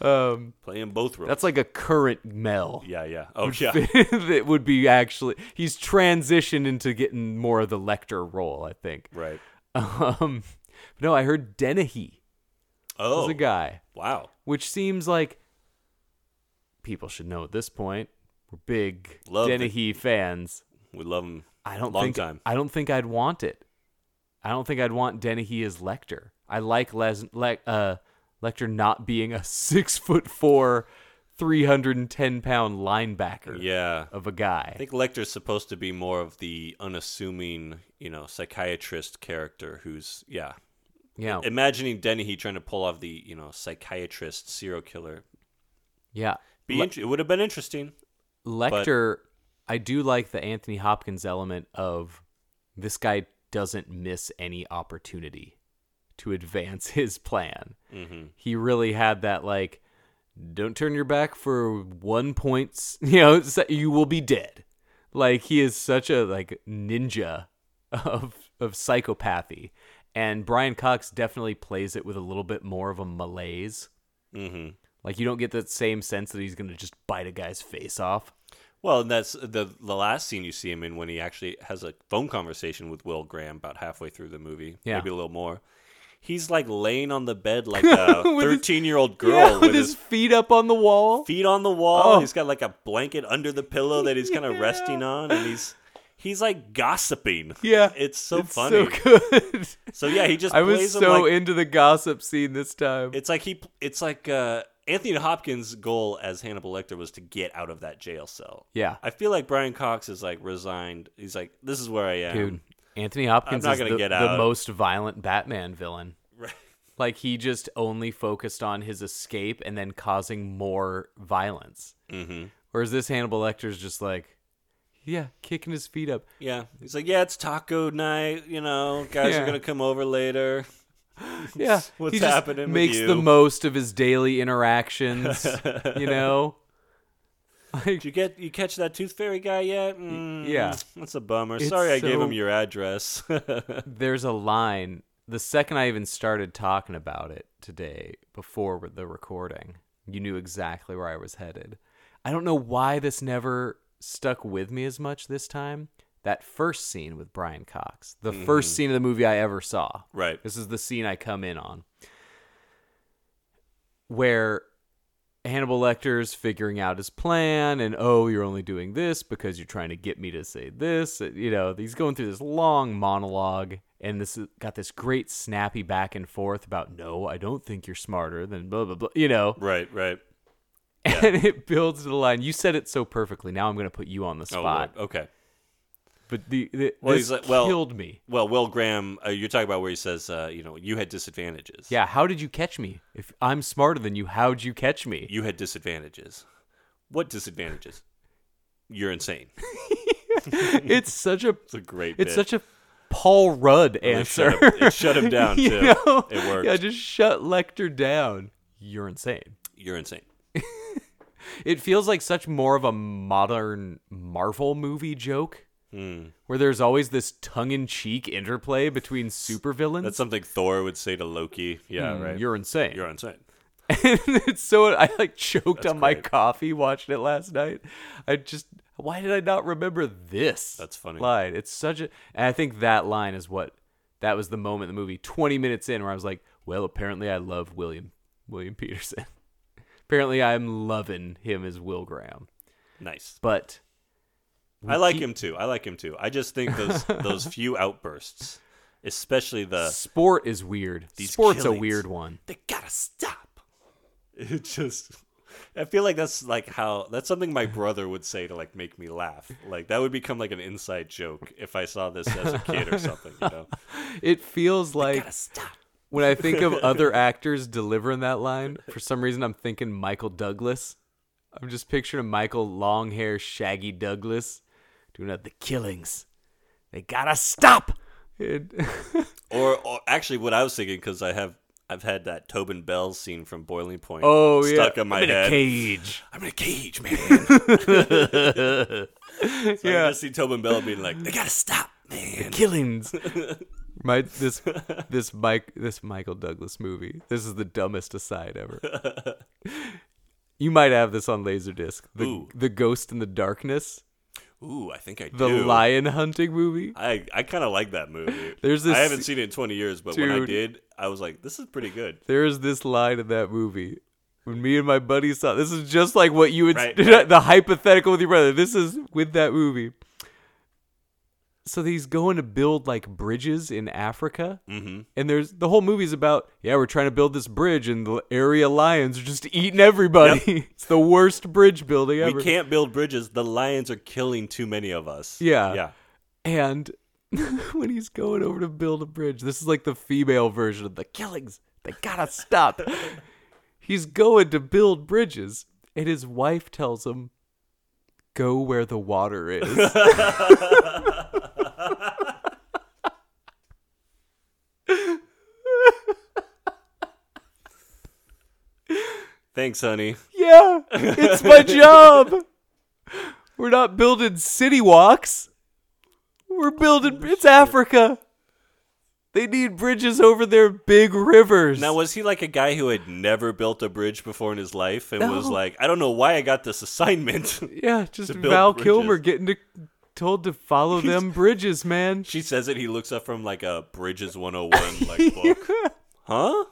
Um, Playing both roles. that's like a current Mel. Yeah, yeah. Oh yeah. that would be actually, he's transitioned into getting more of the Lecter role, I think. right. Um, no, I heard Dennehy Oh. was a guy. Wow. which seems like people should know at this point. We're big Love the- Dennehy fans. We love him. I don't Long think time. I don't think I'd want it. I don't think I'd want Dennehy as Lecter. I like Les, Le, uh, Lecter not being a six foot four, three hundred and ten pound linebacker Yeah. of a guy. I think Lecter's supposed to be more of the unassuming, you know, psychiatrist character who's yeah. yeah, Imagining Dennehy trying to pull off the, you know, psychiatrist serial killer. yeah. Be int- it would have been interesting. Lecter, I do like the Anthony Hopkins element of this guy doesn't miss any opportunity to advance his plan. Mm-hmm. He really had that like, don't turn your back for one point. You know, you will be dead. Like he is such a like ninja of of psychopathy, and Brian Cox definitely plays it with a little bit more of a malaise. Mm-hmm. Like you don't get that same sense that he's gonna just bite a guy's face off. Well, and that's the the last scene you see him in when he actually has a phone conversation with Will Graham about halfway through the movie, Yeah. maybe a little more. He's like laying on the bed like a thirteen year old girl Yeah, with, with his his feet up on the wall. feet on the wall. Oh. He's got like a blanket under the pillow that he's kind of resting on, and he's he's like gossiping. Yeah, it's so it's funny. so good. So yeah, he just I was so like- into the gossip scene this time. It's like he it's like uh, Anthony Hopkins' goal as Hannibal Lecter was to get out of that jail cell. yeah, I feel like Brian Cox is like resigned. He's like, this is where I am. dude. Anthony Hopkins not is the, get the most violent Batman villain. Right. Like he just only focused on his escape and then causing more violence. Mm-hmm. Whereas this Hannibal Lecter's just like, yeah, kicking his feet up. Yeah. He's like, yeah, it's taco night. You know, guys Yeah. are gonna come over later. Yeah, What's he happening with Makes the most of his daily interactions. you know, like Did you get you catch that tooth fairy guy yet? Mm, yeah. that's a bummer. It's Sorry, I gave him your address. there's a line the second I even started talking about it today before the recording, you knew exactly where I was headed. I don't know why this never stuck with me as much this time. That first scene with Brian Cox, the first scene of the movie I ever saw. Right. This is the scene I come in on. Where Hannibal Lecter's figuring out his plan, and oh, you're only doing this because you're trying to get me to say this. Uh, You know, he's going through this long monologue, and this got this great snappy back and forth about no, I don't think you're smarter than blah blah blah. You know, Right, right. and it builds to the line. You said it so perfectly. Now I'm going to put you on the Oh, spot. Lord. okay. But the, the Well, this he's like, well, killed me. Well, Will Graham, uh, you're talking about where he says, uh, you know, you had disadvantages. Yeah, how did you catch me? If I'm smarter than you, how'd you catch me? You had disadvantages. What disadvantages? You're insane. it's such a It's a great. it's bit. such a Paul Rudd answer. shut him- it shut him down, You too. know? It worked. Yeah, just shut Lecter down. You're insane. You're insane. It feels like such more of a modern Marvel movie joke. Hmm. Where there's always this tongue-in-cheek interplay between supervillains. That's something Thor would say to Loki. Yeah, Mm, right. You're insane. You're insane. and it's so I like choked That's on my coffee watching it last night. I just why did I not remember this? That's funny. line. It's such a and I think that line is what that was the moment in the movie 20 minutes in where I was like, well, apparently I love William William Petersen. apparently I'm loving him as Will Graham. Nice. But I like him too. I like him too. I just think those those few outbursts, especially the sport is weird. Sport's a weird one. They gotta stop. It just. I feel like that's like how that's something my brother would say to like make me laugh. Like that would become like an inside joke if I saw this as a kid or something. You know, It feels like when I think of other actors delivering that line, for some reason I'm thinking Michael Douglas. I'm just picturing Michael long hair, shaggy Douglas doing the killings. They gotta stop. Or, or actually, what I was thinking because I have I've had that Tobin Bell scene from Boiling Point. oh yeah, stuck in my I'm in head. a cage. I'm in a cage, man. so Yeah. I just see Tobin Bell being like, "They gotta stop, man." Killings. My this this Mike this Michael Douglas movie. This is the dumbest aside ever. You might have this on Laserdisc. The Ooh. the Ghost and the Darkness, Ooh, I think I the do. lion hunting movie. I, I kind of like that movie. There's this- I haven't seen it in 20 years, but when I did, I was like, "This is pretty good." There's this line in that movie when me and my buddy saw this is just like what you would Right, right. the hypothetical with your brother. This is with that movie. So he's going to build like bridges in Africa, Mm-hmm. and there's the whole movie's about yeah we're trying to build this bridge, and the area lions are just eating everybody. it's the worst bridge building ever. We can't build bridges. The lions are killing too many of us. Yeah. yeah. And when he's going over to build a bridge, this is like the female version of the killings. They gotta stop. he's going to build bridges, and his wife tells him, Go where the water is. Thanks, honey. yeah, it's my job. We're not building city walks. We're building, it's Africa. They need bridges over their big rivers. Now, was he like a guy who had never built a bridge before in his life and was like, "I don't know why I got this assignment"? Yeah, just to build Val bridges. Kilmer getting to, told to follow them bridges, man. she says it. He looks up from like a Bridges 101 like book. Huh?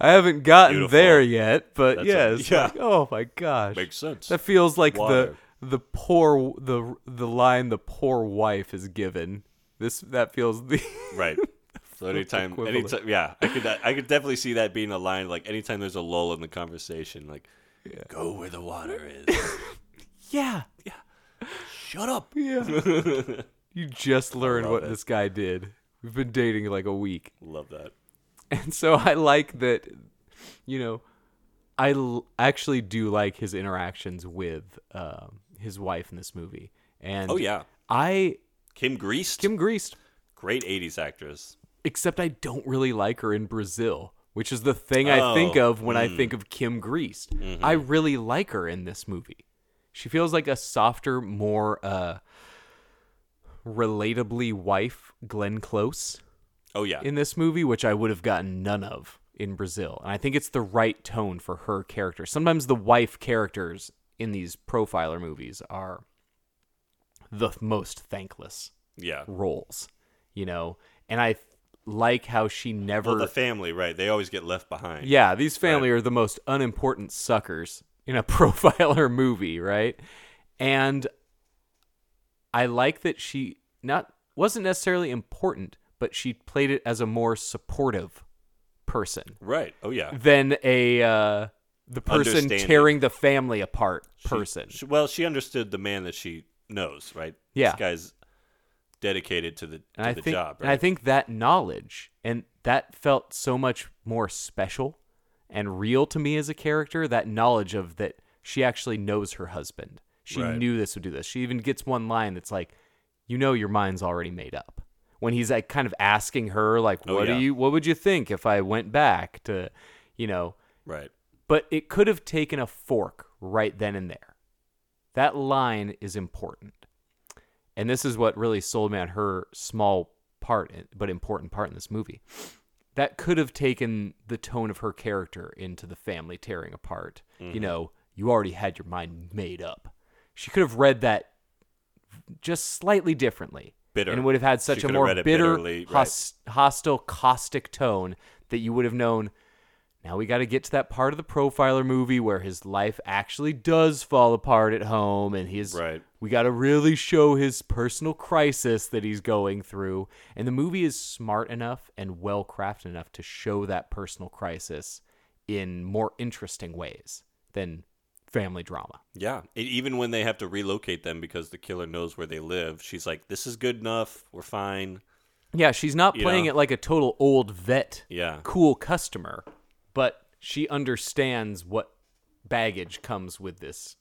I haven't gotten Beautiful. there yet, but That's yeah, a- it's yeah. like, oh my gosh, Makes sense. that feels like Water. the the poor the the line the poor wife is given. This that feels the Right. So anytime, anytime, yeah, I could, I could definitely see that being a line. Like anytime there's a lull in the conversation, like, go where the water is. Yeah, yeah Shut up. yeah. you just learned what it. this guy did. We've been dating like a week. Love that. And so I like that, you know, I l- actually do like his interactions with um, his wife in this movie. And Oh yeah, I Kim Greist, Kim Greist, great '80s actress. except I don't really like her in Brazil, which is the thing I think Oh, of when I think of Kim Greist. I really like her in this movie. She feels like a softer, more uh relatably wife Glenn Close. Oh yeah. in this movie, which I would have gotten none of in Brazil. And I think it's the right tone for her character. Sometimes the wife characters in these profiler movies are the most thankless yeah. roles, you know? And I like how she never. Well, the family, right? They always get left behind. yeah, these family are the most unimportant suckers in a profiler movie, right? And I like that she not wasn't necessarily important, but she played it as a more supportive person Right. Oh yeah. than a uh, the person tearing the family apart person. she- well, she understood the man that she knows, right? Yeah. This guy's dedicated to the to I the think job, and right? I think that knowledge and that felt so much more special and real to me as a character. That knowledge of that she actually knows her husband. She Right. knew this would do this. She even gets one line that's like, "You know, your mind's already made up." When he's like kind of asking her, like, Oh, "What yeah. do you? What would you think if I went back to, you know?" right. But it could have taken a fork right then and there. That line is important. And this is what really sold me on her small part, but important part in this movie. That could have taken the tone of her character into the family tearing apart. You mm-hmm. know, you already had your mind made up. She could have read that just slightly differently. Bitter. And would have had such She a more bitter, bitterly, right. hos- hostile, caustic tone that you would have known now we got to get to that part of the profiler movie where his life actually does fall apart at home and he's Right. We got to really show his personal crisis that he's going through and the movie is smart enough and well crafted enough to show that personal crisis in more interesting ways than family drama. Yeah. E- even when they have to relocate them because the killer knows where they live, she's like, "This is good enough. We're fine." Yeah, she's not You playing know? it like a total old vet, Yeah. cool customer, but she understands what baggage comes with this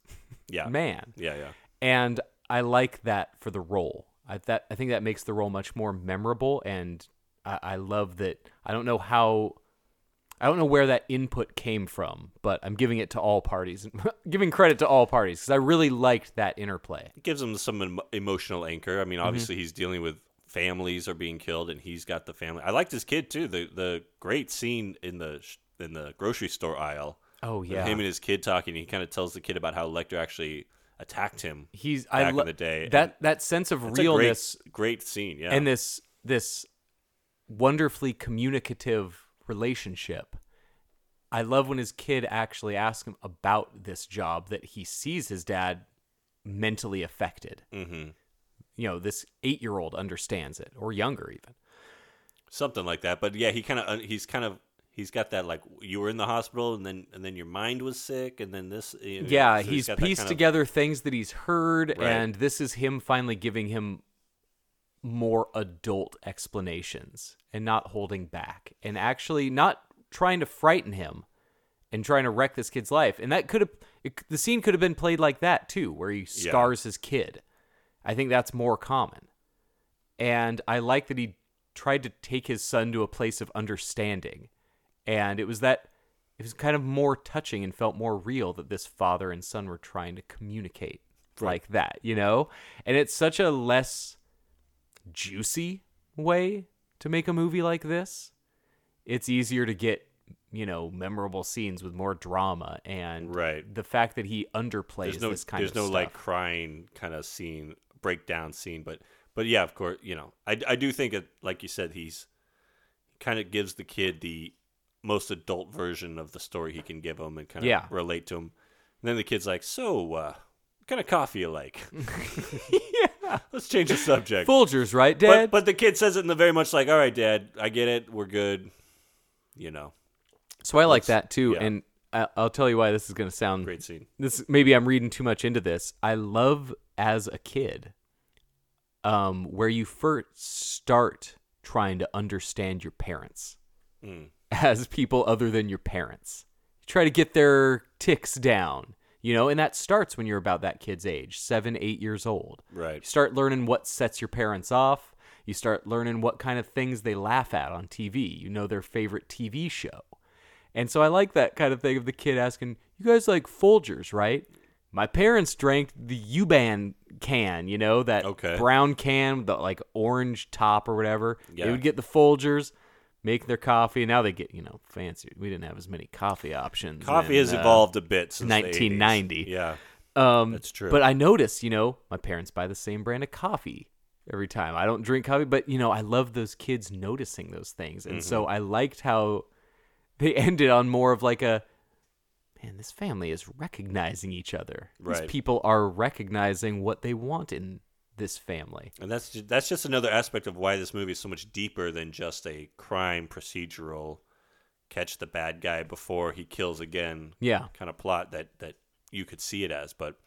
Yeah. man. Yeah. Yeah. And I like that for the role. I that I think that makes the role much more memorable, and I, I love that. I don't know how, I don't know where that input came from, but I'm giving it to all parties, giving credit to all parties because I really liked that interplay. It gives him some em- emotional anchor. I mean, Mm-hmm. obviously he's dealing with families are being killed, and he's got the family. I liked his kid too. The the great scene in the sh- in the grocery store aisle. Oh yeah, him and his kid talking. He kind of tells the kid about how Lecter actually attacked him. he's back I in the day, that that sense of realness great, great scene. Yeah, and this this wonderfully communicative relationship. I love when his kid actually asks him about this job that he sees his dad mentally affected. hmm You know, this eight year old understands it, or younger even. something like that. But yeah, he kind of he's kind of he's got that like you were in the hospital and then and then your mind was sick and then this. you know, Yeah, so he's pieced kind of- together things that he's heard, Right. and this is him finally giving him more adult explanations and not holding back and actually not trying to frighten him and trying to wreck this kid's life. And that could have it, the scene could have been played like that too, where he Yeah. scars his kid. I think that's more common. And I like that he tried to take his son to a place of understanding. And it was that it was kind of more touching and felt more real that this father and son were trying to communicate like that, you know? And it's such a less juicy way to make a movie like this. It's easier to get, you know, memorable scenes with more drama and Right. the fact that he underplays there's no this kind there's of There's no stuff. like crying kind of scene breakdown scene but but yeah of course you know i, I do think it like you said he's kind of gives the kid the most adult version of the story he can give him and kind of Yeah. relate to him and then the kid's like so uh what kind of coffee you like yeah. let's change the subject Folgers, right, Dad? but, but the kid says it in the very much like all right dad i get it we're good you know so I like that too, yeah. and I'll tell you why this is going to sound great scene this maybe I'm reading too much into this. I love as a kid um where you first start trying to understand your parents Mm. as people other than your parents. You try to get their ticks down, you know, and that starts when you're about that kid's age, 7, 8 years old. right You start learning what sets your parents off. You start learning what kind of things they laugh at on TV. You know their favorite TV show. And so I like that kind of thing of the kid asking, You guys like Folgers, right? My parents drank the Yuban can, you know, that Okay. brown can with the like orange top or whatever. Yeah. They would get the Folgers, make their coffee. Now they get, you know, fancy. We didn't have as many coffee options. Coffee in, has uh, evolved a bit since the 1990. 80s. Yeah. Um, That's true. But I noticed, you know, my parents buy the same brand of coffee every time. I don't drink coffee, but you know, I love those kids noticing those things, and so Mm-hmm. I liked how they ended on more of like a man. This family is recognizing each other. Right. These people are recognizing what they want in this family. And that's that's just another aspect of why this movie is so much deeper than just a crime procedural catch the bad guy before he kills again Yeah. kind of plot that that you could see it as. But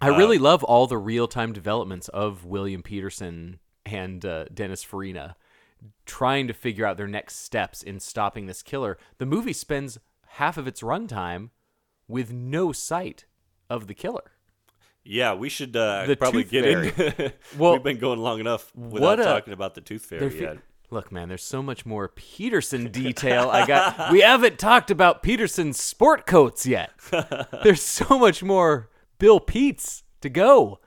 I Uh, really love all the real time developments of William Petersen and uh, Dennis Farina trying to figure out their next steps in stopping this killer. The movie spends half of its runtime with no sight of the killer. Yeah, we should uh, The probably get Fairy. in. Well, We've been going long enough without a- talking about the tooth fairy yet. Look, man, there's so much more Petersen detail. I got. we haven't talked about Petersen's sport coats yet. There's so much more Bill Pete's to go.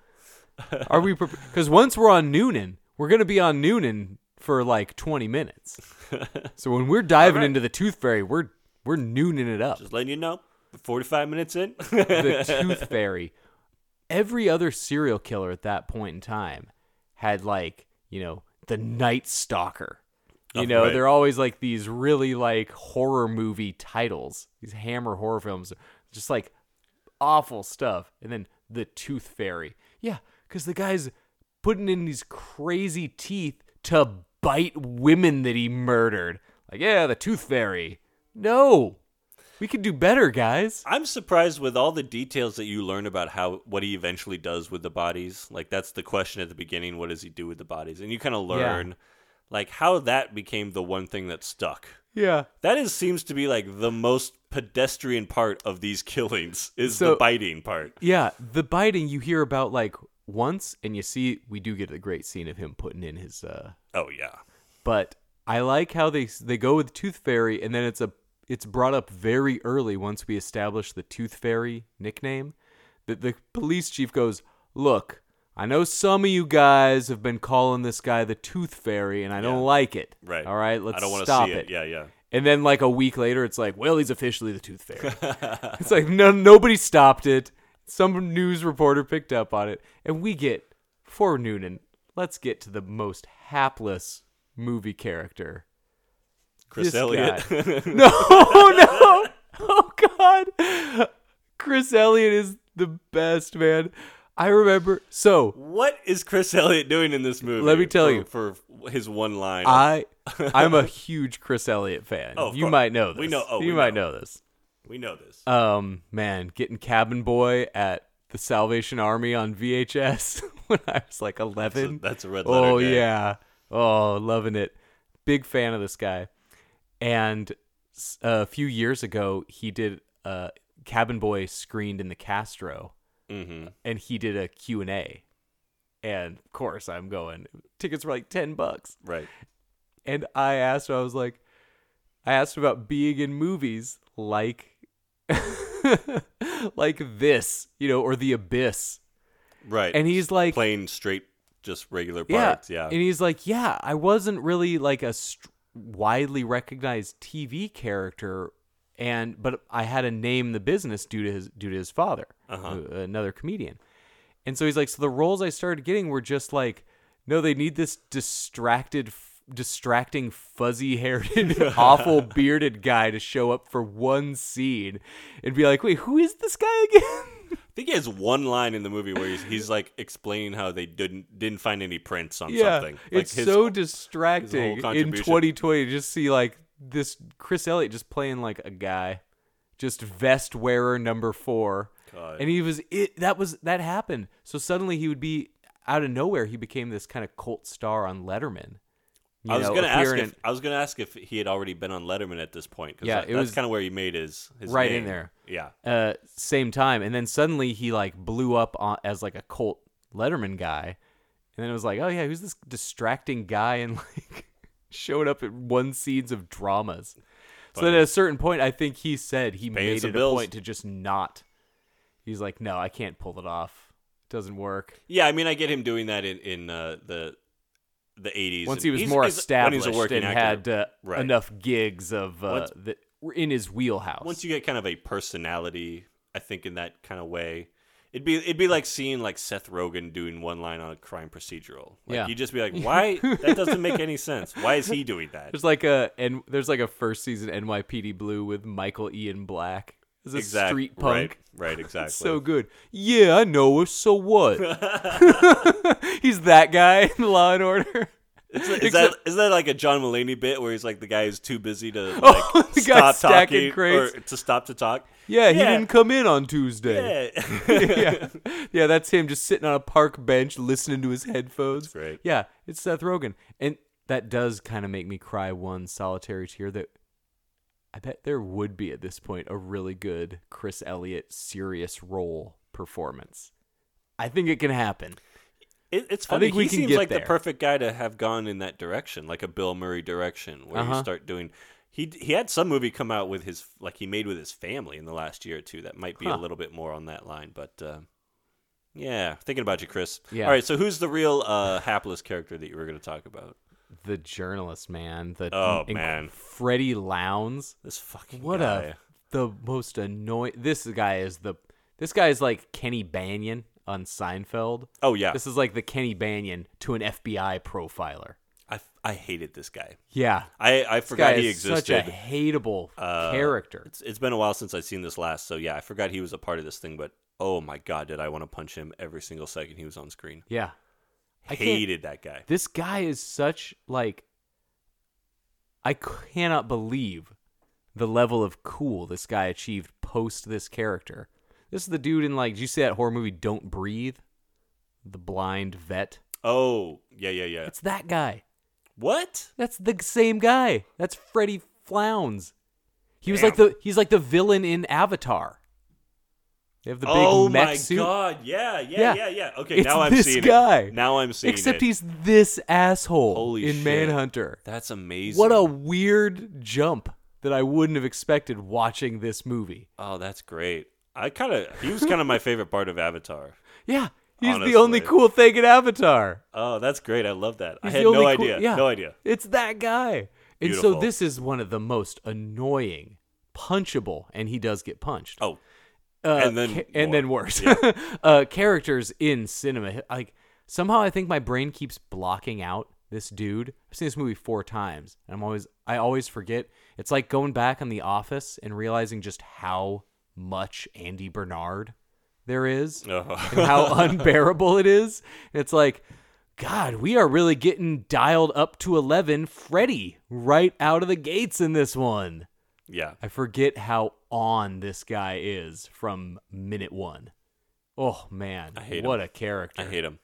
Are we? Because once we're on Noonan, we're gonna be on Noonan for like 20 minutes. So when we're diving right. into the Tooth Fairy, we're we're nooning it up. Just letting you know, 45 minutes in. the Tooth Fairy. Every other serial killer at that point in time had like, you know, the Night Stalker. You Oh, know, right. they're always like these really like horror movie titles. These Hammer horror films, just like awful stuff. And then the Tooth Fairy. Yeah, because the guy's putting in these crazy teeth to bite women that he murdered. Like, yeah, the Tooth Fairy. No, we could do better, guys. I'm surprised with all the details that you learn about how what he eventually does with the bodies. Like that's the question at the beginning: what does he do with the bodies? And you kind of learn, like how that became the one thing that stuck. Yeah. That is seems to be like the most pedestrian part of these killings is So- the biting part. Yeah, the biting you hear about like once, and you see we do get a great scene of him putting in his. uh Oh yeah, But I like how they they go with Tooth Fairy, and then it's a it's brought up very early once we establish the Tooth Fairy nickname. That the police chief goes, "Look, I know some of you guys have been calling this guy the Tooth Fairy, and I don't Yeah. like it. right. All right, let's I don't stop see it. Yeah, yeah. And then like a week later, it's like, well, he's officially the Tooth Fairy. it's like no, nobody stopped it. Some news reporter picked up on it, and we get for Noonan. Let's get to the most hapless movie character. Chris This Elliott. no, no, oh God, Chris Elliott is the best man. I remember. So what is Chris Elliott doing in this movie? Let me tell for- you. for his one line. I, I'm a huge Chris Elliott fan. Oh, you course. might know this. We know- oh, you might know. know this. we know this. Um, man, getting Cabin Boy at the Salvation Army on VHS when I was like 11. That's a red letter Oh day. yeah. Oh, loving it. Big fan of this guy. And a few years ago, he did uh Cabin Boy screened in the Castro hmm and he did a Q&A. And of course, I'm going tickets were like 10 bucks. Right. And I asked him, I was like, I asked him about being in movies like, like this, you know, or The Abyss. Right. And he's like, plain straight, just regular yeah, parts. Yeah. And he's like, yeah, I wasn't really like a st- widely recognized TV character, and but I had to name the business due to his due to his father, Uh-huh. uh, another comedian. And so he's like, so the roles I started getting were just like, no, they need this distracted, f- distracting, fuzzy-haired, awful bearded guy to show up for one scene and be like, wait, who is this guy again? Think he has one line in the movie where he's, he's like explaining how they didn't didn't find any prints on yeah, something. Like it's his- so distracting in 2020 to just see like this Chris Elliott just playing like a guy, just vest wearer number four, God. and he was it. That was that happened. So suddenly he would be out of nowhere. He became this kind of cult star on Letterman. I was know, gonna ask if I was gonna ask if he had already been on Letterman at this point. 'cause Yeah, that- it that's was kind of where he made his, his right in there. Yeah, uh, same time, and then suddenly he like blew up on, as like a cult Letterman guy, and then it was like, oh yeah, who's this distracting guy and like showed up at one scenes of dramas. So then at a certain point, I think he said he Paying made it bills. a point to just not. he's like, no, I can't pull it off. It doesn't work. Yeah, I mean, I get him doing that in in uh, the the eighties. Once he was more established and had uh, Right. enough gigs of uh, Once- that were in his wheelhouse. Once you get kind of a personality, I think in that kind of way, it'd be it'd be like seeing like Seth Rogen doing one line on a crime procedural. Like, Yeah. you'd just be like, why? that doesn't make any sense. Why is he doing that? There's like a and there's like a first season NYPD Blue with Michael Ian Black as a Exact- street punk. Right, right, exactly. So good. Yeah, I know. So what? He's that guy in Law and Order. Is that, Except- is that like a John Mulaney bit where he's like the guy who's too busy to oh, like Oh, the guy stop talking crates. or to stop to talk? Yeah, he Yeah. didn't come in on Tuesday. Yeah. yeah. yeah, that's him just sitting on a park bench listening to his headphones. That's great. Yeah, it's Seth Rogen. And that does kind of make me cry one solitary tear that I bet there would be at this point a really good Chris Elliott serious role performance. I think it can happen. It, it's I think we he seems like there. the perfect guy to have gone in that direction, like a Bill Murray direction, where Uh-huh. you start doing. He he had some movie come out with his like he made with his family in the last year or two that might be a little bit more on that line, but uh, yeah, thinking about you, Chris. Yeah. All right, so who's the real uh, hapless character that you were going to talk about? The journalist, man. The Oh, inc- man. Freddy Lounds. This fucking What guy. a the most annoying. This guy is the. This guy is like Kenny Bania on Seinfeld. Oh yeah, This is like the Kenny Bania to an FBI profiler. I I hated this guy. Yeah, I I this forgot he is existed. such a hateable Uh, character. It's it's been a while since I've seen this last, so yeah, I forgot he was a part of this thing. But oh my god, did I want to punch him every single second he was on screen? Yeah, I Hated that guy. This guy is such like. I cannot believe the level of cool this guy achieved post this character. This is the dude in like. Did you see that horror movie Don't Breathe? The blind vet. Oh yeah yeah yeah. It's that guy. What? That's the same guy. That's Freddie Flounds. He was Damn. like the he's like the villain in Avatar. They have the big oh my suit. god! Yeah yeah Yeah. yeah yeah. Okay, It's now I'm this seeing guy. it. Now I'm seeing Except it. he's this asshole Holy in shit. Manhunter. That's amazing. What a weird jump that I wouldn't have expected watching this movie. oh, that's great. I kind of he was kind of my favorite part of Avatar. Yeah, he's Honestly. the only cool thing in Avatar. Oh, that's great. I love that. I had the no only cool- idea. yeah. No idea. It's that guy. And so this is one of the most annoying, punchable, and he does get punched. Oh, uh, And then ca- and then worse. Yeah. uh, characters in cinema. Like somehow I think my brain keeps blocking out this dude. I've seen this movie four times, and I'm always I always forget. It's like going back on The Office and realizing just how much Andy Bernard there is, Oh. and how unbearable it is. It's like. God, we are really getting dialed up to 11 Freddy right out of the gates in this one. Yeah. I forget how on this guy is from minute one. Oh man, I hate what him. a character! I hate him.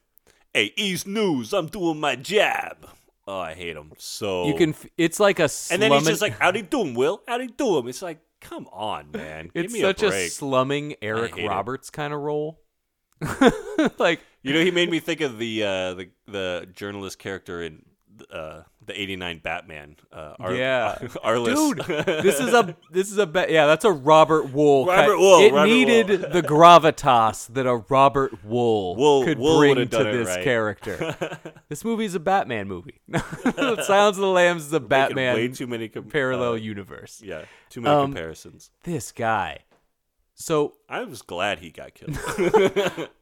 Hey, East News, I'm doing my jab. Oh, I hate him so. You can. f- It's like a. and then he's just like, "Howdy do you do him, Will? Howdy do you do him?" It's like, come on, man. It's such a a, slumming Eric. Roberts kind of role. like you know, he made me think of the uh, the the journalist character in uh, the '89 Batman. Uh, Ar- yeah, Arliss. dude, this is a this is a be- yeah, that's a Robert Wuhl. Robert Wuhl, It Robert needed Wuhl. the gravitas that a Robert Wuhl, Wuhl- could Wuhl bring to this right. character. this movie is a Batman movie. Silence of the Lambs is a Making Batman way too many com- parallel uh, universe. Yeah, too many Um, comparisons. This guy. So I was glad he got killed.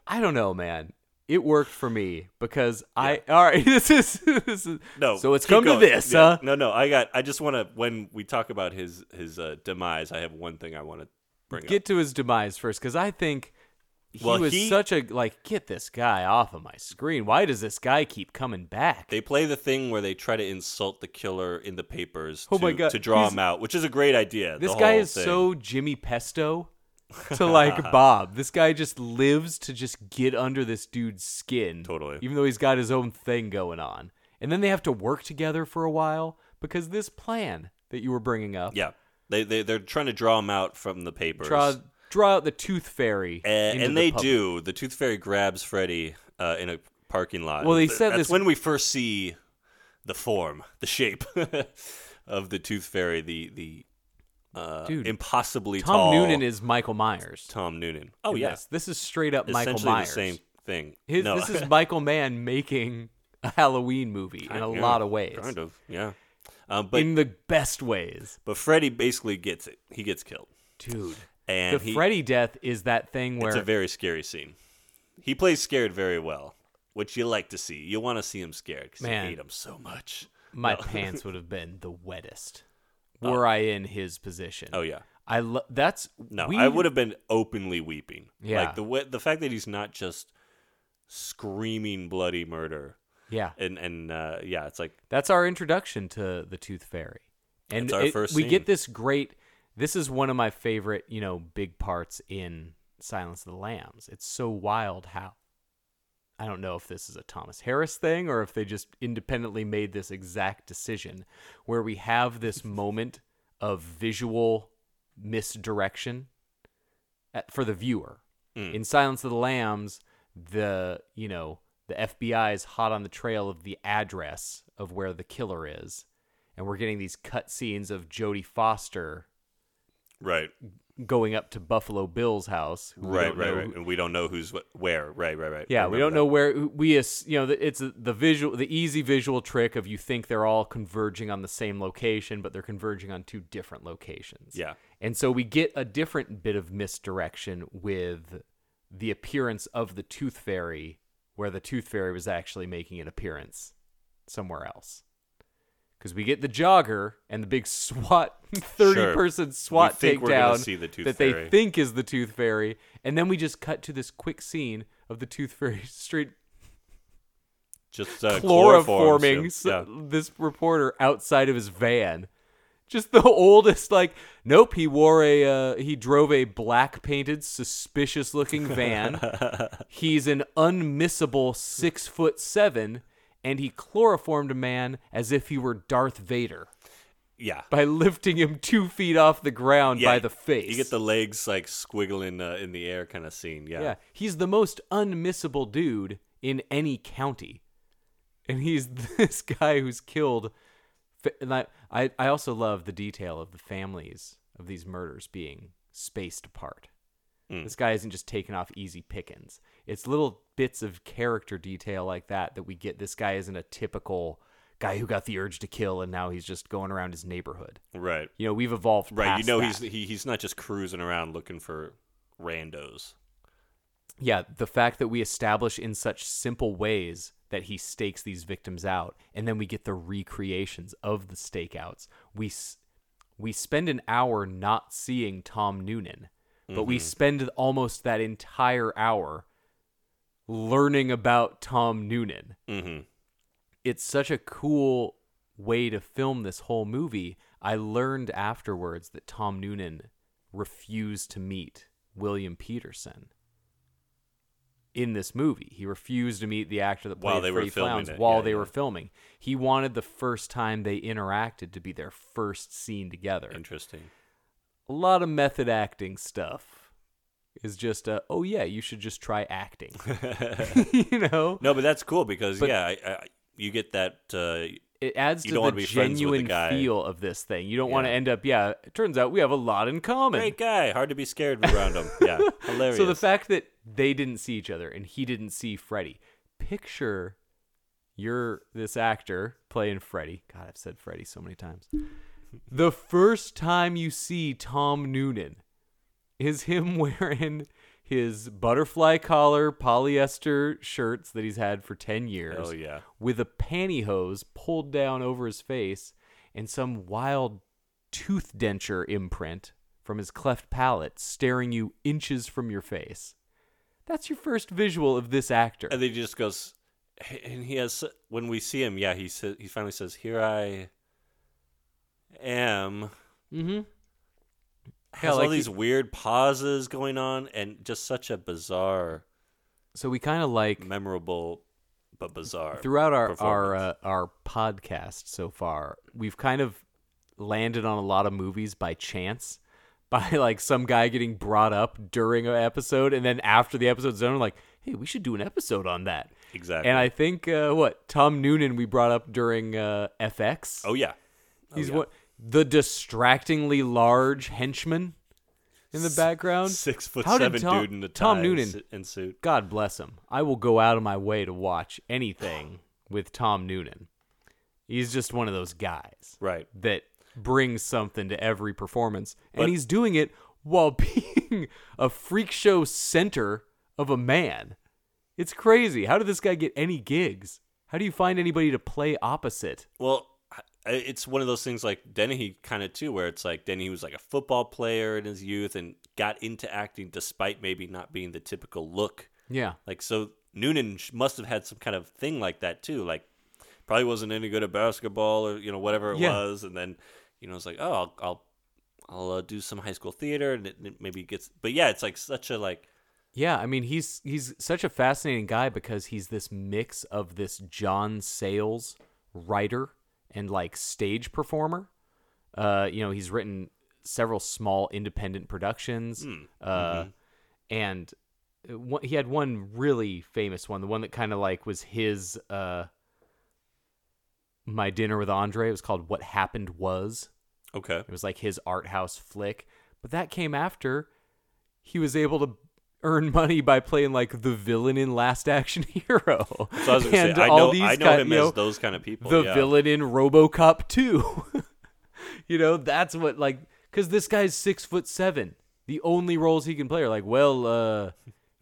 I don't know, man. It worked for me because I. All right, this is this is. No. So it's come going. to this, Yeah. huh? No, no. I got. I just want to. When we talk about his his uh, demise, I have one thing I want to bring Get up. to his demise first, because I think he Well, was he- such a like. Get this guy off of my screen. Why does this guy keep coming back? They play the thing where they try to insult the killer in the papers Oh to, my God. to draw He's- him out, which is a great idea. this guy is thing. so Jimmy Pesto to like Bob. This guy just lives to just get under this dude's skin. Totally. Even though he's got his own thing going on. And then they have to work together for a while because this plan that you were bringing up. Yeah, they they they're trying to draw him out from the papers. Draw draw out the tooth fairy. Uh, and the they do. The Tooth Fairy grabs Freddy uh, in a parking lot. Well, they said that's this- when we first see the form, the shape of the Tooth Fairy. The the uh, Dude, impossibly Tom tall. Noonan is Michael Myers. Tom Noonan. Oh yes, yeah, this. Is straight up Michael essentially Myers. the same thing. His, no, This is Michael Mann making a Halloween movie in a Yeah, lot of ways. Kind of, yeah. Um, but in the best ways. but Freddy basically gets it. He gets killed, Dude. and the he, Freddy death is that thing where it's a very scary scene. He plays scared very well, which you like to see. You want to see him scared because you hate him so much. my No. pants would have been the wettest were I in his position. Oh yeah. I lo- that's No, we- I would have been openly weeping. Yeah. Like the way, the fact that he's not just screaming bloody murder. Yeah. And and uh, yeah, it's like That's our introduction to the Tooth Fairy, and it- first we scene. get this great. This is one of my favorite, you know, big parts in Silence of the Lambs. It's so wild how. I don't know if this is a Thomas Harris thing or if they just independently made this exact decision where we have this moment of visual misdirection at, for the viewer. Mm. In Silence of the Lambs, the, you know, the FBI is hot on the trail of the address of where the killer is. And we're getting these cut scenes of Jodie Foster right, going up to Buffalo Bill's house. right, right, right, who- and we don't know who's wh- where. Right, right, right. Yeah, we don't that. know where we as you know it's the visual the easy visual trick of you think they're all converging on the same location but they're converging on two different locations. Yeah. And so we get a different bit of misdirection with the appearance of the Tooth Fairy where the Tooth Fairy was actually making an appearance somewhere else. Cuz we get the jogger and the big SWAT 30 Sure. person SWAT We takedown the that Fairy. they think is the Tooth Fairy and then we just cut to this quick scene of the Tooth Fairy straight just uh, chloroforming s- this reporter outside of his van. Just the oldest, like, nope. He wore a, uh, he drove a black painted, suspicious looking van. He's an unmissable six foot seven, and he chloroformed a man as if he were Darth Vader Yeah, by lifting him two feet off the ground yeah. by the face. You get the legs like squiggling uh, in the air kind of scene. Yeah, Yeah, he's the most unmissable dude in any county, and he's this guy who's killed. And I, I, I also love the detail of the families of these murders being spaced apart. Mm. This guy isn't just taking off easy pickings. It's little bits of character detail like that that we get. This guy isn't a typical guy who got the urge to kill and now he's just going around his neighborhood. right, You know, we've evolved. right. You know, that. he's he, he's not just cruising around looking for randos. yeah, the fact that we establish in such simple ways that he stakes these victims out, and then we get the recreations of the stakeouts. We we spend an hour not seeing Tom Noonan, but we mm-hmm. spend almost that entire hour learning about Tom Noonan. Mm-hmm. It's such a cool way to film this whole movie. I learned afterwards that Tom Noonan refused to meet William Petersen in this movie. He refused to meet the actor that played While they were Freddie filming Flowns it. while Yeah, they yeah. were filming. He wanted the first time they interacted to be their first scene together. Interesting. A lot of method acting stuff is just uh, oh yeah, you should just try acting. you know? No, but that's cool because But- yeah, I, I, you get that. Uh, it adds to the be the genuine feel of this thing. You don't want to end up, yeah, it turns out we have a lot in common. great guy, hard to be scared around him. Yeah, hilarious. So the fact that they didn't see each other and he didn't see Freddy, picture you're this actor playing Freddy. God, I've said Freddy so many times. the first time you see Tom Noonan is him wearing his butterfly collar polyester shirts that he's had for 10 years Hell yeah. with a pantyhose pulled down over his face and some wild tooth denture imprint from his cleft palate staring you inches from your face. That's your first visual of this actor. and he just goes, and he has when we see him, yeah, he says he finally says, "Here I am." Mm-hmm. Has like all these he- weird pauses going on, and just such a bizarre, So we kind of like memorable, but bizarre. throughout our our uh, our podcast so far, we've kind of landed on a lot of movies by chance, by like some guy getting brought up during an episode, and then after the episode's done, like, hey, we should do an episode on that. exactly. And I think uh, what Tom Noonan we brought up during uh, FX. oh yeah, Oh, he's yeah. what the distractingly large henchman in the background. Six foot How did seven Tom- dude in a Tom Noonan- and suit. God bless him. I will go out of my way to watch anything with Tom Noonan. He's just one of those guys Right. that brings something to every performance, and But- he's doing it while being a freak show center of a man. It's crazy. How did this guy get any gigs? How do you find anybody to play opposite? Well, it's one of those things like Dennehy kind of too, where it's like Dennehy was like a football player in his youth and got into acting despite maybe not being the typical look. Yeah. Like so, Noonan must have had some kind of thing like that too. Like probably wasn't any good at basketball or you know whatever it Yeah. was, and then you know it's like oh I'll I'll, I'll uh, do some high school theater and it, it maybe gets. But yeah, it's like such a like Yeah, I mean he's he's such a fascinating guy because he's this mix of this John Sayles writer and like stage performer. Uh, you know, he's written several small independent productions. Uh, and uh, one, he had one really famous one, the one that kind of like was his uh My Dinner with Andre. It was called What Happened Was. okay. It was like his art house flick. But that came after he was able to earn money by playing like the villain in Last Action Hero. So I was gonna say And I all know these I know kind- him you know, as those kind of people. the yeah. villain in RoboCop 2. you know, that's what like cuz this guy's 6 foot 7. The only roles he can play are like, well, uh,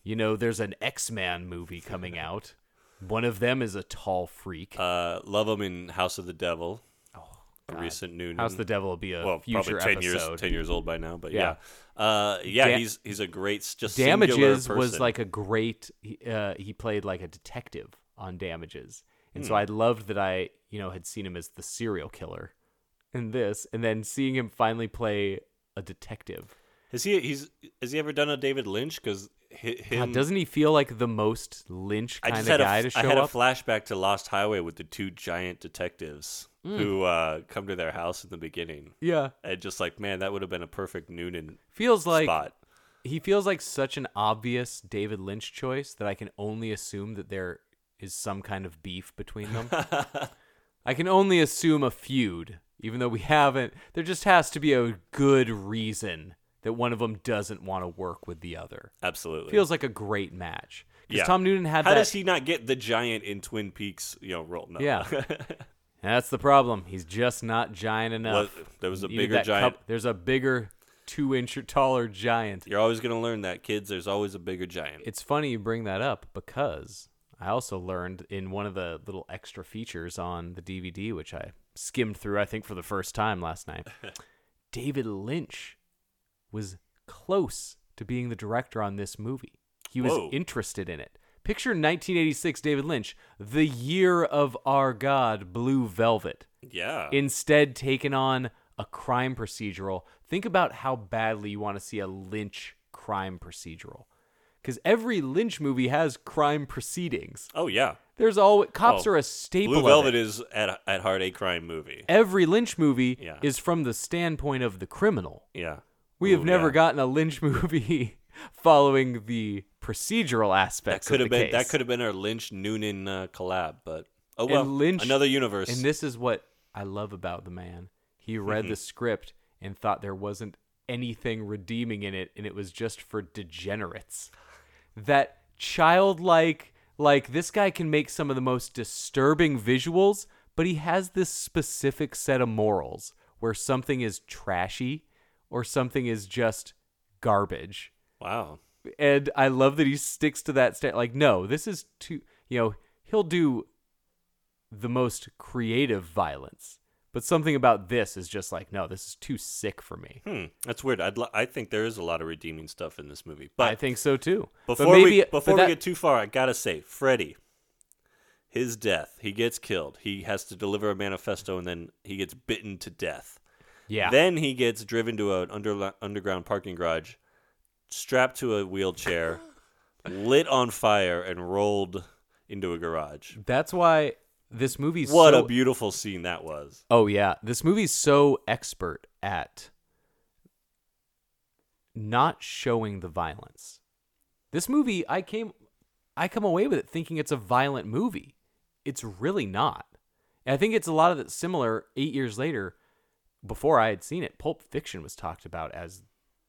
you know, there's an X-Man movie coming out. One of them is a tall freak. Uh, love him in House of the Devil. A recent Noonan. How's the Devil will be a well, future probably ten episode. years, ten years old by now. But Yeah. yeah, uh, yeah, Da- he's he's a great just Damages was like a great. he- Uh, he played like a detective on Damages, and Hmm. so I loved that I you know had seen him as the serial killer in this, and then seeing him finally play a detective. Has he he's has he ever done a David Lynch? Because him God, doesn't he feel like the most Lynch kind of had a guy to show up? I had up? a flashback to Lost Highway with the two giant detectives Hmm. who uh, come to their house in the beginning. yeah, And just like man, that would have been a perfect Noonan feels like spot. he feels like such an obvious David Lynch choice that I can only assume that there is some kind of beef between them. I can only assume a feud, even though we haven't. There just has to be a good reason that one of them doesn't want to work with the other. Absolutely. Feels like a great match. Because yeah. Tom Noonan had How that. does he not get the giant in Twin Peaks? You know, role. No. Yeah. That's the problem. He's just not giant enough. Well, there was a You bigger giant. cup- there's a bigger, two inch taller giant. You're always gonna learn that, kids. There's always a bigger giant. It's funny you bring that up because I also learned in one of the little extra features on the DVD, which I skimmed through, I think, for the first time last night. David Lynch was close to being the director on this movie. He was Whoa. interested in it. Picture 1986 David Lynch, the year of our God, Blue Velvet yeah. instead taken on a crime procedural. Think about how badly you want to see a Lynch crime procedural. Because every Lynch movie has crime proceedings. oh yeah. There's always cops Oh, are a staple. Blue of Velvet is at at heart a crime movie. Every Lynch movie Yeah. is from the standpoint of the criminal. Yeah. We have never yeah. gotten a Lynch movie following the procedural aspects. That could of have the been case. that could have been our Lynch Noonan uh, collab, but oh And well. Lynch- another universe. And this is what I love about the man. He read Mm-hmm. the script and thought there wasn't anything redeeming in it, and it was just for degenerates. That childlike, like, this guy can make some of the most disturbing visuals, but he has this specific set of morals where something is trashy or something is just garbage wow. and I love that he sticks to that stand. Like, no, this is too. You know, he'll do the most creative violence, but something about this is just like, no, this is too sick for me. Hmm. That's weird. I'd li- I think there is a lot of redeeming stuff in this movie. But I think so too. But before maybe- we before that- we get too far, I gotta say, Freddy, his death. He gets killed. He has to deliver a manifesto, and then he gets bitten to death. yeah, Then he gets driven to an under, underground parking garage, strapped to a wheelchair, lit on fire, and rolled into a garage. that's why this movie's What so, a beautiful scene that was. Oh yeah, this movie's so expert at not showing the violence. This movie, I came, I come away with it thinking it's a violent movie. It's really not. And I think it's a lot of that similar. Eight years later, before I had seen it, Pulp Fiction was talked about as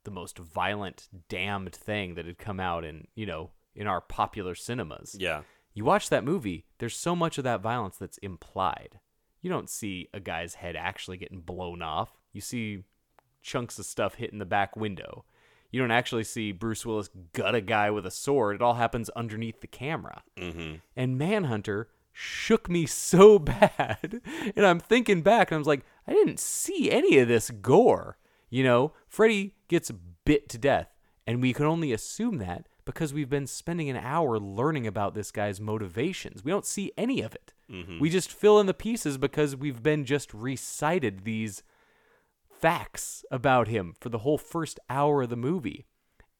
the most violent, damned thing that had come out in you know in our popular cinemas. Yeah. You watch that movie, there's so much of that violence that's implied. You don't see a guy's head actually getting blown off. You see chunks of stuff hitting the back window. You don't actually see Bruce Willis gut a guy with a sword. It all happens underneath the camera. Mm-hmm. And Manhunter shook me so bad. and I'm thinking back and I was like, I didn't see any of this gore. You know, Freddy gets bit to death. And we can only assume that because we've been spending an hour learning about this guy's motivations. We don't see any of it. Mm-hmm. We just fill in the pieces because we've been just recited these facts about him for the whole first hour of the movie.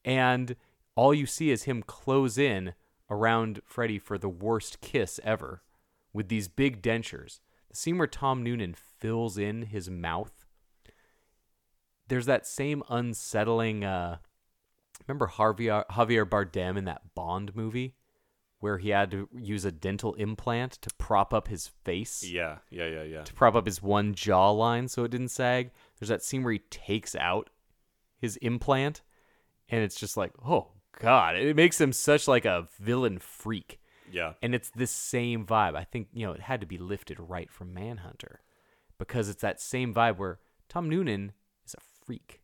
And all you see is him close in around Freddy for the worst kiss ever with these big dentures. The scene where Tom Noonan fills in his mouth. There's that same unsettling uh remember Javier Javier Bardem in that Bond movie where he had to use a dental implant to prop up his face? Yeah, yeah, yeah, yeah. to prop up his one jawline so it didn't sag. There's that scene where he takes out his implant, and it's just like, oh god, it makes him such like a villain freak. Yeah. And it's this same vibe. I think you know it had to be lifted right from Manhunter, because it's that same vibe where Tom Noonan freak.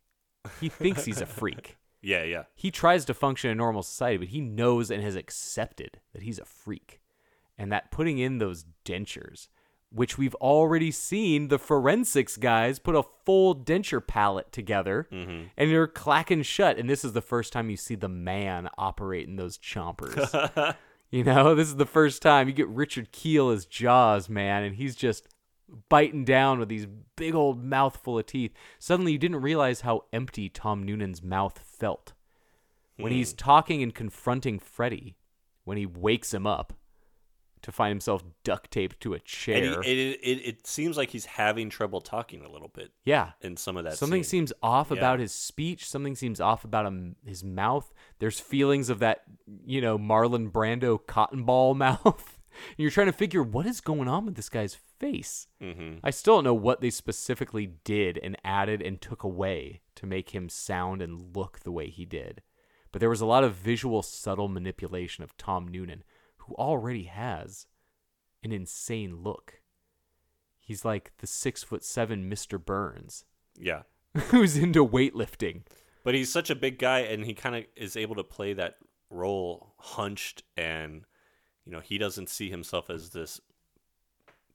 He thinks he's a freak. Yeah, yeah. He tries to function in normal society, but he knows and has accepted that he's a freak. And that putting in those dentures, which we've already seen the forensics guys put a full denture palette together Mm-hmm. and they're clacking shut. And this is the first time you see the man operating those chompers. you know, this is the first time you get Richard Kiel as Jaws, man, and he's just biting down with these big old mouthful of teeth. Suddenly, you didn't realize how empty Tom Noonan's mouth felt. When he's hmm. talking and confronting Freddy, when he wakes him up to find himself duct taped to a chair. he, it, it, it seems like he's having trouble talking a little bit yeah. in some of that. Something scene. seems off Yeah. about his speech. Something seems off about him, his mouth. There's feelings of that, you know, Marlon Brando cotton ball mouth. And you're trying to figure what is going on with this guy's face. Mhm. I still don't know what they specifically did and added and took away to make him sound and look the way he did. But there was a lot of visual, subtle manipulation of Tom Noonan, who already has an insane look. He's like the six foot seven Mr. Burns Yeah. who's into weightlifting. But he's such a big guy, and he kind of is able to play that role hunched, and you know he doesn't see himself as this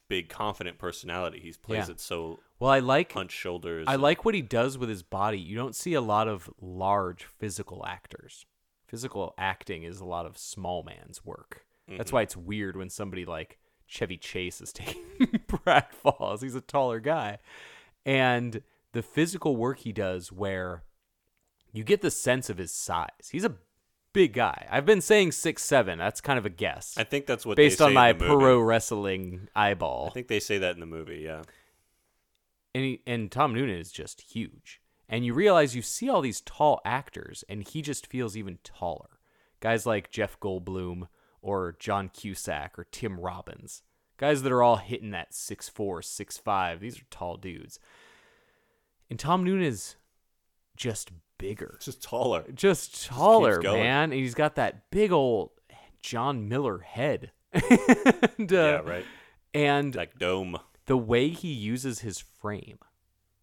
big, confident personality. He plays Yeah. it so Well, I like hunched shoulders. I and- like what he does with his body. You don't see a lot of large physical actors. Physical acting is a lot of small man's work. That's mm-hmm. why it's weird when somebody like Chevy Chase is taking Brad Falls. He's a taller guy. And the physical work he does where you get the sense of his size. He's a big guy. I've been saying six seven. That's kind of a guess. I think that's what based they say on my in the movie. pro wrestling eyeball. I think they say that in the movie. Yeah. and he, and Tom Noonan is just huge. And you realize you see all these tall actors, and he just feels even taller. Guys like Jeff Goldblum or John Cusack or Tim Robbins, guys that are all hitting that six four, six five. These are tall dudes. And Tom Noonan is just bigger, Just taller. just taller, going. man. And he's got that big old John Miller head. and, uh, yeah. Right. And Like dome. the way he uses his frame.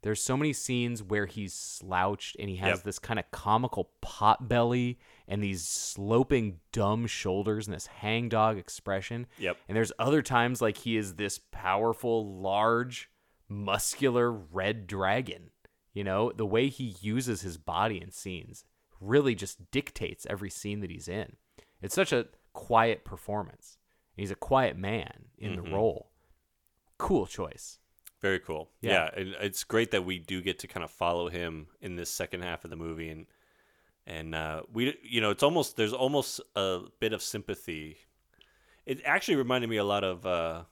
There's so many scenes where he's slouched and he has Yep. this kind of comical pot belly and these sloping dumb shoulders and this hangdog expression. Yep. And there's other times like he is this powerful, large, muscular red dragon. You know, the way he uses his body in scenes really just dictates every scene that he's in. It's such a quiet performance. He's a quiet man in Mm-hmm. the role. Cool choice. Very cool. Yeah. Yeah, and it's great that we do get to kind of follow him in this second half of the movie, and and uh, we, you know, it's almost there's almost a bit of sympathy. It actually reminded me a lot of uh,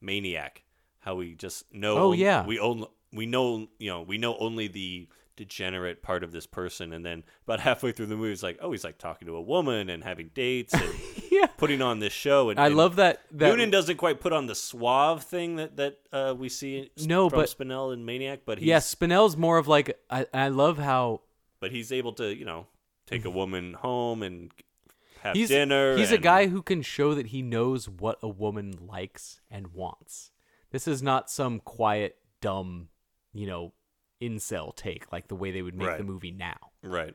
Maniac, how we just know. Oh, yeah. we only we know you know we know only the degenerate part of this person, and then about halfway through the movie, it's like, oh, he's like talking to a woman and having dates and Yeah. putting on this show. And I and love that. that Noonan doesn't quite put on the suave thing that that uh, we see No, but- Spinell and Maniac, but he's, yeah, Spinell's more of like I, I love how but he's able to you know take a woman home and have he's dinner. he's a guy who can show that he knows what a woman likes and wants. This is not some quiet, dumb, you know, incel take like the way they would make Right. the movie now. right.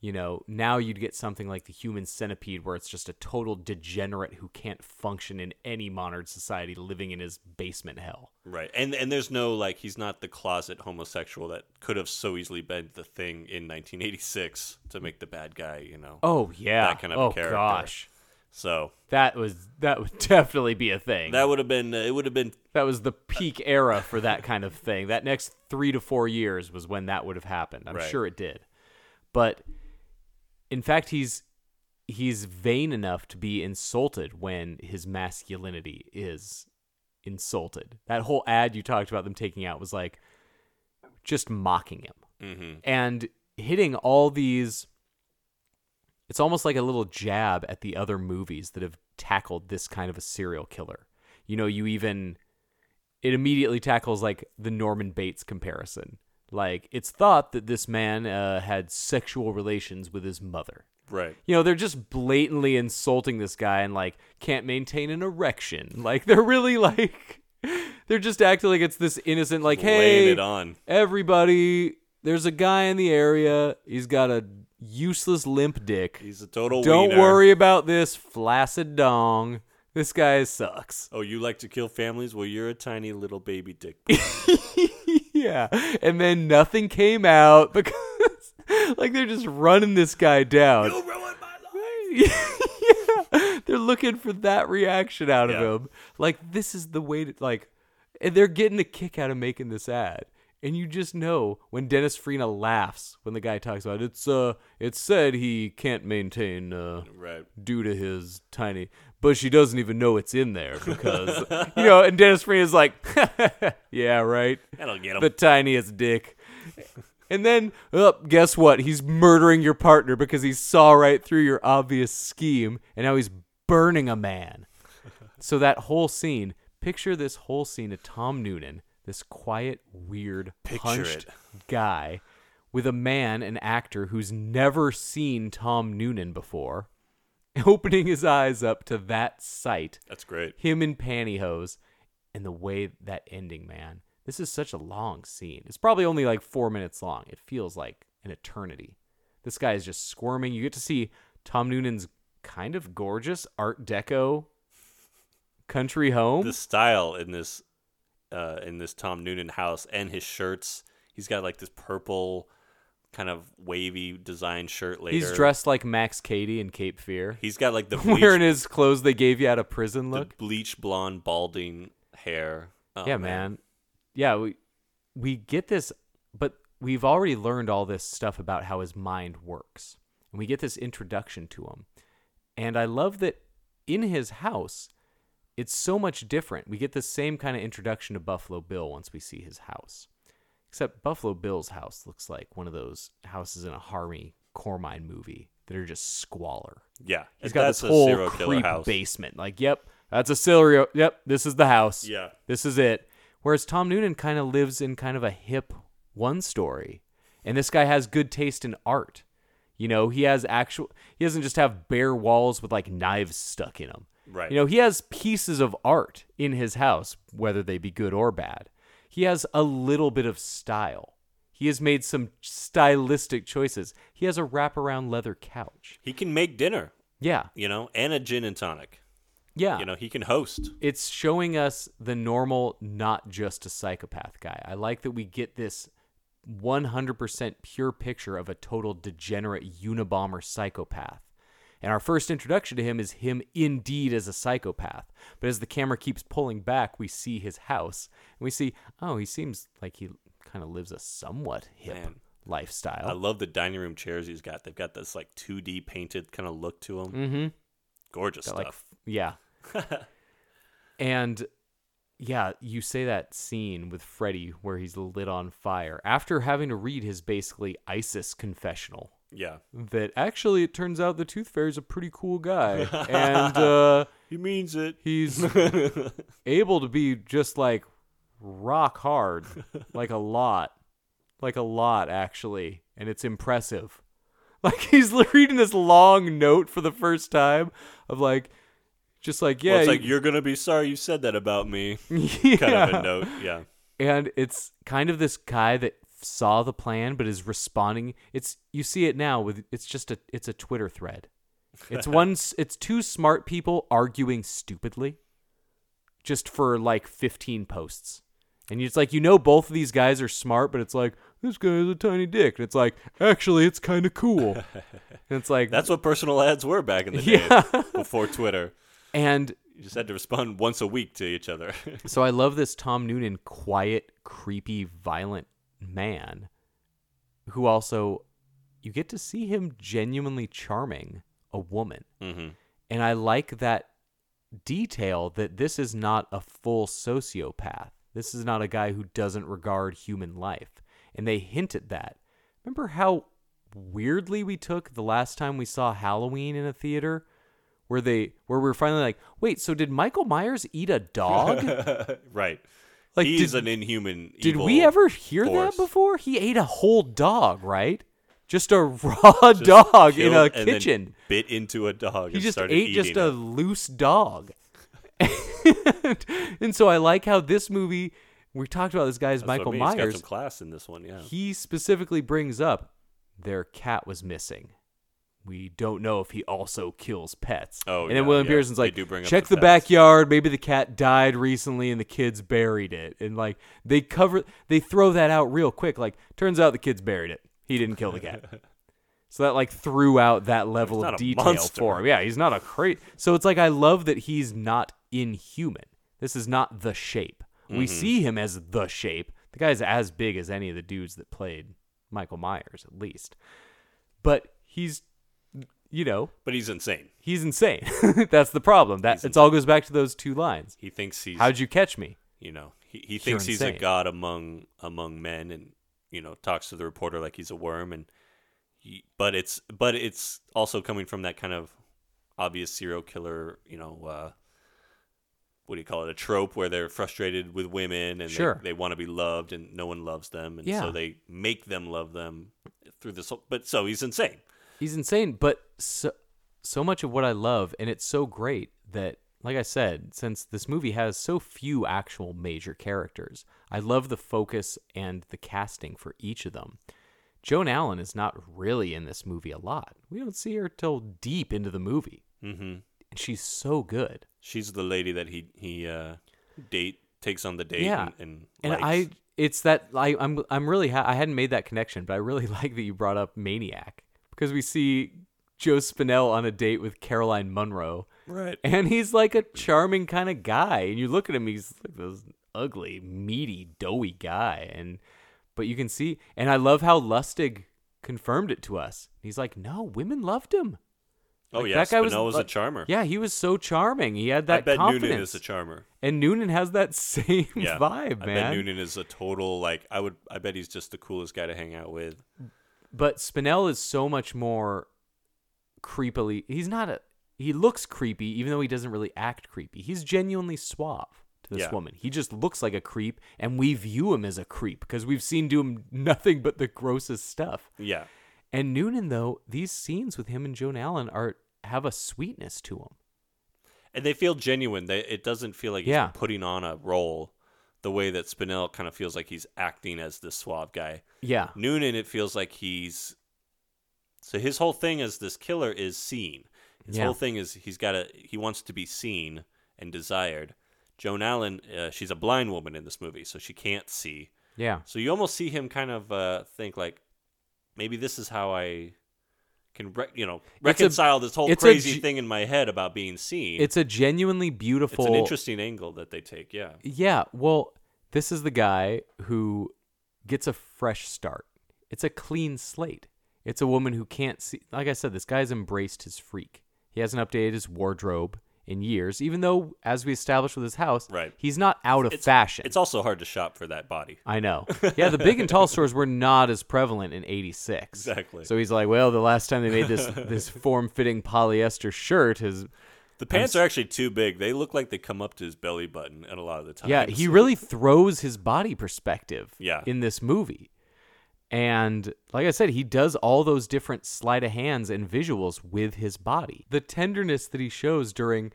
You know, now you'd get something like the human centipede where it's just a total degenerate who can't function in any modern society living in his basement hell. Right, and and there's no like he's not the closet homosexual that could have so easily been the thing in 1986 to make the bad guy, you know. Oh yeah. That kind of oh character. gosh. So That was that would definitely be a thing. that would have been uh, it would have been that was the peak era for that kind of thing. That next three to four years was when that would have happened. I'm Right. sure it did. But in fact, he's he's vain enough to be insulted when his masculinity is insulted. That whole ad you talked about them taking out was like just mocking him mm-hmm. and hitting all these. It's almost like a little jab at the other movies that have tackled this kind of a serial killer. You know, you even it immediately tackles like the Norman Bates comparison. Like it's thought that this man uh, had sexual relations with his mother. right. You know, they're just blatantly insulting this guy and like can't maintain an erection. Like they're really like they're just acting like it's this innocent like Laying hey it on. everybody there's a guy in the area. He's got a useless limp dick. He's a total. Don't wiener. worry about this flaccid dong. This guy sucks. Oh, you like to kill families? Well, you're a tiny little baby dick. yeah. And then nothing came out because like they're just running this guy down. you ruined my life. yeah. They're looking for that reaction out Yeah. of him. Like this is the way to like and they're getting a kick out of making this ad. And you just know when Dennis Farina laughs when the guy talks about it, it's uh it's said he can't maintain uh Right. due to his tiny but she doesn't even know it's in there because you know and dennis Farina's like yeah right. That'll get him. the tiniest dick. And then oh, guess what? He's murdering your partner because he saw right through your obvious scheme and now he's burning a man. So that whole scene picture this whole scene of tom noonan this quiet weird Picture punched it. guy with a man an actor who's never seen tom noonan before opening his eyes up to that sight. That's great. him in pantyhose and the way that ending man. This is such a long scene. It's probably only like four minutes long. It feels like an eternity. This guy is just squirming. You get to see tom noonan's kind of gorgeous art deco country home. The style in this, uh, in this Tom Noonan house and his shirts. He's got like this purple, kind of wavy design shirt. Later, he's dressed like max cady in cape fear He's got like the bleach, wearing his clothes they gave you out of prison look bleach blonde balding hair. Oh, yeah, man. Yeah, we we get this, but we've already learned all this stuff about how his mind works, and we get this introduction to him. And I love that in his house, it's so much different. We get the same kind of introduction to Buffalo Bill once we see his house, except Buffalo Bill's house looks like one of those houses in a Harmony Korine movie that are just squalor. Yeah, He's got this a whole creep house. basement. Like, yep, that's a serial. Yep, this is the house. Yeah. this is it. Whereas Tom Noonan kind of lives in kind of a hip one story, and this guy has good taste in art. You know, he has actual. He doesn't just have bare walls with like knives stuck in them. Right. You know, he has pieces of art in his house, whether they be good or bad. He has a little bit of style. He has made some stylistic choices. He has a wraparound leather couch. He can make dinner, Yeah. you know, and a gin and tonic. Yeah. You know, he can host. it's showing us the normal, not just a psychopath guy. I like that we get this 100% pure picture of a total degenerate Unabomber psychopath. And our first introduction to him is him indeed as a psychopath. But as the camera keeps pulling back, we see his house and we see, oh, he seems like he kind of lives a somewhat hip Man. lifestyle. I love the dining room chairs he's got. They've got this like 2D painted kind of look to them. mm-hmm. Gorgeous That, stuff. like yeah and yeah, you say that scene with Freddy where he's lit on fire after having to read his basically ISIS confessional. Yeah. That actually, it turns out the Tooth Fairy's a pretty cool guy, and uh, He means it. he's able to be just like rock hard, like a lot, like a lot actually, and it's impressive. Like he's reading this long note for the first time of like, just like yeah, well, it's like you- you're gonna be sorry you said that about me. yeah. Kind of a note. Yeah. and it's kind of this guy that saw the plan but is responding it's you see it now with it's just a it's a twitter thread it's one it's two smart people arguing stupidly just for like 15 posts and it's like you know both of these guys are smart but it's like this guy has a tiny dick and it's like actually it's kind of cool and it's like That's what personal ads were back in the day Yeah. before Twitter. and You just had to respond once a week to each other. So I love this Tom Noonan quiet, creepy, violent man who also you get to see him genuinely charming a woman. mm-hmm. And I like that detail that this is not a full sociopath. This is not a guy who doesn't regard human life. And they hint at that. Remember how weirdly we took the last time we saw Halloween in a theater? Where they where we were finally like, wait, so did Michael Myers eat a dog? right. Like, He's did- an inhuman. Did we ever hear force. that before? He ate a whole dog, right? Just a raw dog in a kitchen. Bit into a dog. He just ate just a it. loose dog. and, and so I like how this movie, we talked about this guy's That's what I Michael mean. He's got Myers. some class in this one. Yeah. He specifically brings up their cat was missing. We don't know if he also kills pets. Oh, and then yeah, William yeah. Petersen's like, check the the, backyard. Maybe the cat died recently and the kids buried it. And like they cover, they throw that out real quick. Like turns out the kids buried it. He didn't kill the cat. so that like threw out that level of detail monster. for him. Yeah, he's not a crate. So it's like I love that he's not inhuman. This is not the shape. We Mm-hmm. see him as the shape. The guy's as big as any of the dudes that played Michael Myers, at least. But he's, you know, But he's insane. he's insane. That's the problem. That it all goes back to those two lines. He thinks he's. How'd you catch me? you know he, he You're thinks he's a god among among men and you know talks to the reporter like he's a worm and he, but it's but it's also coming from that kind of obvious serial killer you know uh what do you call it a trope where they're frustrated with women and Sure. they, they want to be loved and no one loves them and Yeah. so they make them love them through this whole, but so he's insane He's insane, but so so much of what I love, and it's so great that, like I said, since this movie has so few actual major characters, I love the focus and the casting for each of them. Joan Allen is not really in this movie a lot. We don't see her till deep into the movie, mm-hmm. and she's so good. she's the lady that he he uh date takes on the date Yeah. and, and, And. I, it's that I, I'm, I'm really, ha- I hadn't made that connection, but I really like that you brought up Maniac because we see Joe Spinell on a date with Caroline Munro, right and he's like a charming kind of guy, and you look at him, he's like this ugly, meaty, doughy guy, and but you can see, and I love how Lustig confirmed it to us. He's like, no, women loved him. oh Like, yeah that guy was Spinell was, a charmer Yeah, he was so charming. He had that I bet confidence. Noonan is a charmer. and Noonan has that same Yeah, vibe, I bet Noonan is a total like. I would. I bet he's just the coolest guy to hang out with. But Spinell is so much more creepily. He's not a. He looks creepy, even though he doesn't really act creepy. He's genuinely suave to this Yeah. woman. He just looks like a creep, and we view him as a creep because we've seen do him nothing but the grossest stuff. Yeah, And Noonan, though, these scenes with him and Joan Allen are have a sweetness to them. and they feel genuine. They, it doesn't feel like he's Yeah. putting on a role, the way that Spinell kind of feels like he's acting as this suave guy. Yeah, Noonan, it feels like he's. So his whole thing as this killer is seen. His Yeah. whole thing is he's got a he wants to be seen and desired. Joan Allen, uh, she's a blind woman in this movie, so she can't see. yeah, So you almost see him kind of uh, think like, maybe this is how I can, re- you know, It's a- reconcile this whole crazy ge- thing in my head about being seen. it's a genuinely beautiful. It's an interesting angle that they take. Yeah, Yeah, well, this is the guy who gets a fresh start. It's a clean slate. It's a woman who can't see. Like I said, this guy's embraced his freak. He hasn't updated his wardrobe in years, even though, as we established with his house, Right. he's not out of It's- fashion. It's also hard to shop for that body. I know. Yeah, the big and tall stores were not as prevalent in '86. Exactly. So he's like, well, the last time they made this this form fitting polyester shirt is The pants are actually too big. They look like they come up to his belly button at a lot of the time. Yeah, he really throws his body perspective Yeah. in this movie. And like I said, he does all those different sleight of hands and visuals with his body. The tenderness that he shows during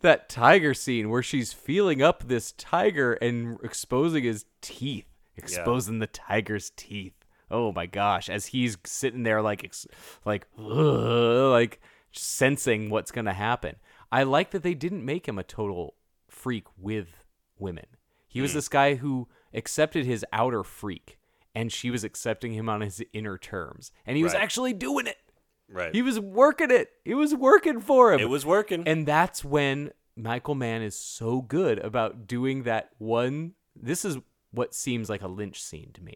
that tiger scene where she's feeling up this tiger and exposing his teeth, exposing the tiger's teeth. Oh my gosh, as he's sitting there like like ugh, like sensing what's going to happen. I like that they didn't make him a total freak with women. He was hmm. this guy who accepted his outer freak and she was accepting him on his inner terms. And he was Right. actually doing it. right. He was working it. It was working for him. it was working. And that's when Michael Mann is so good about doing that one. This is what seems like a Lynch scene to me.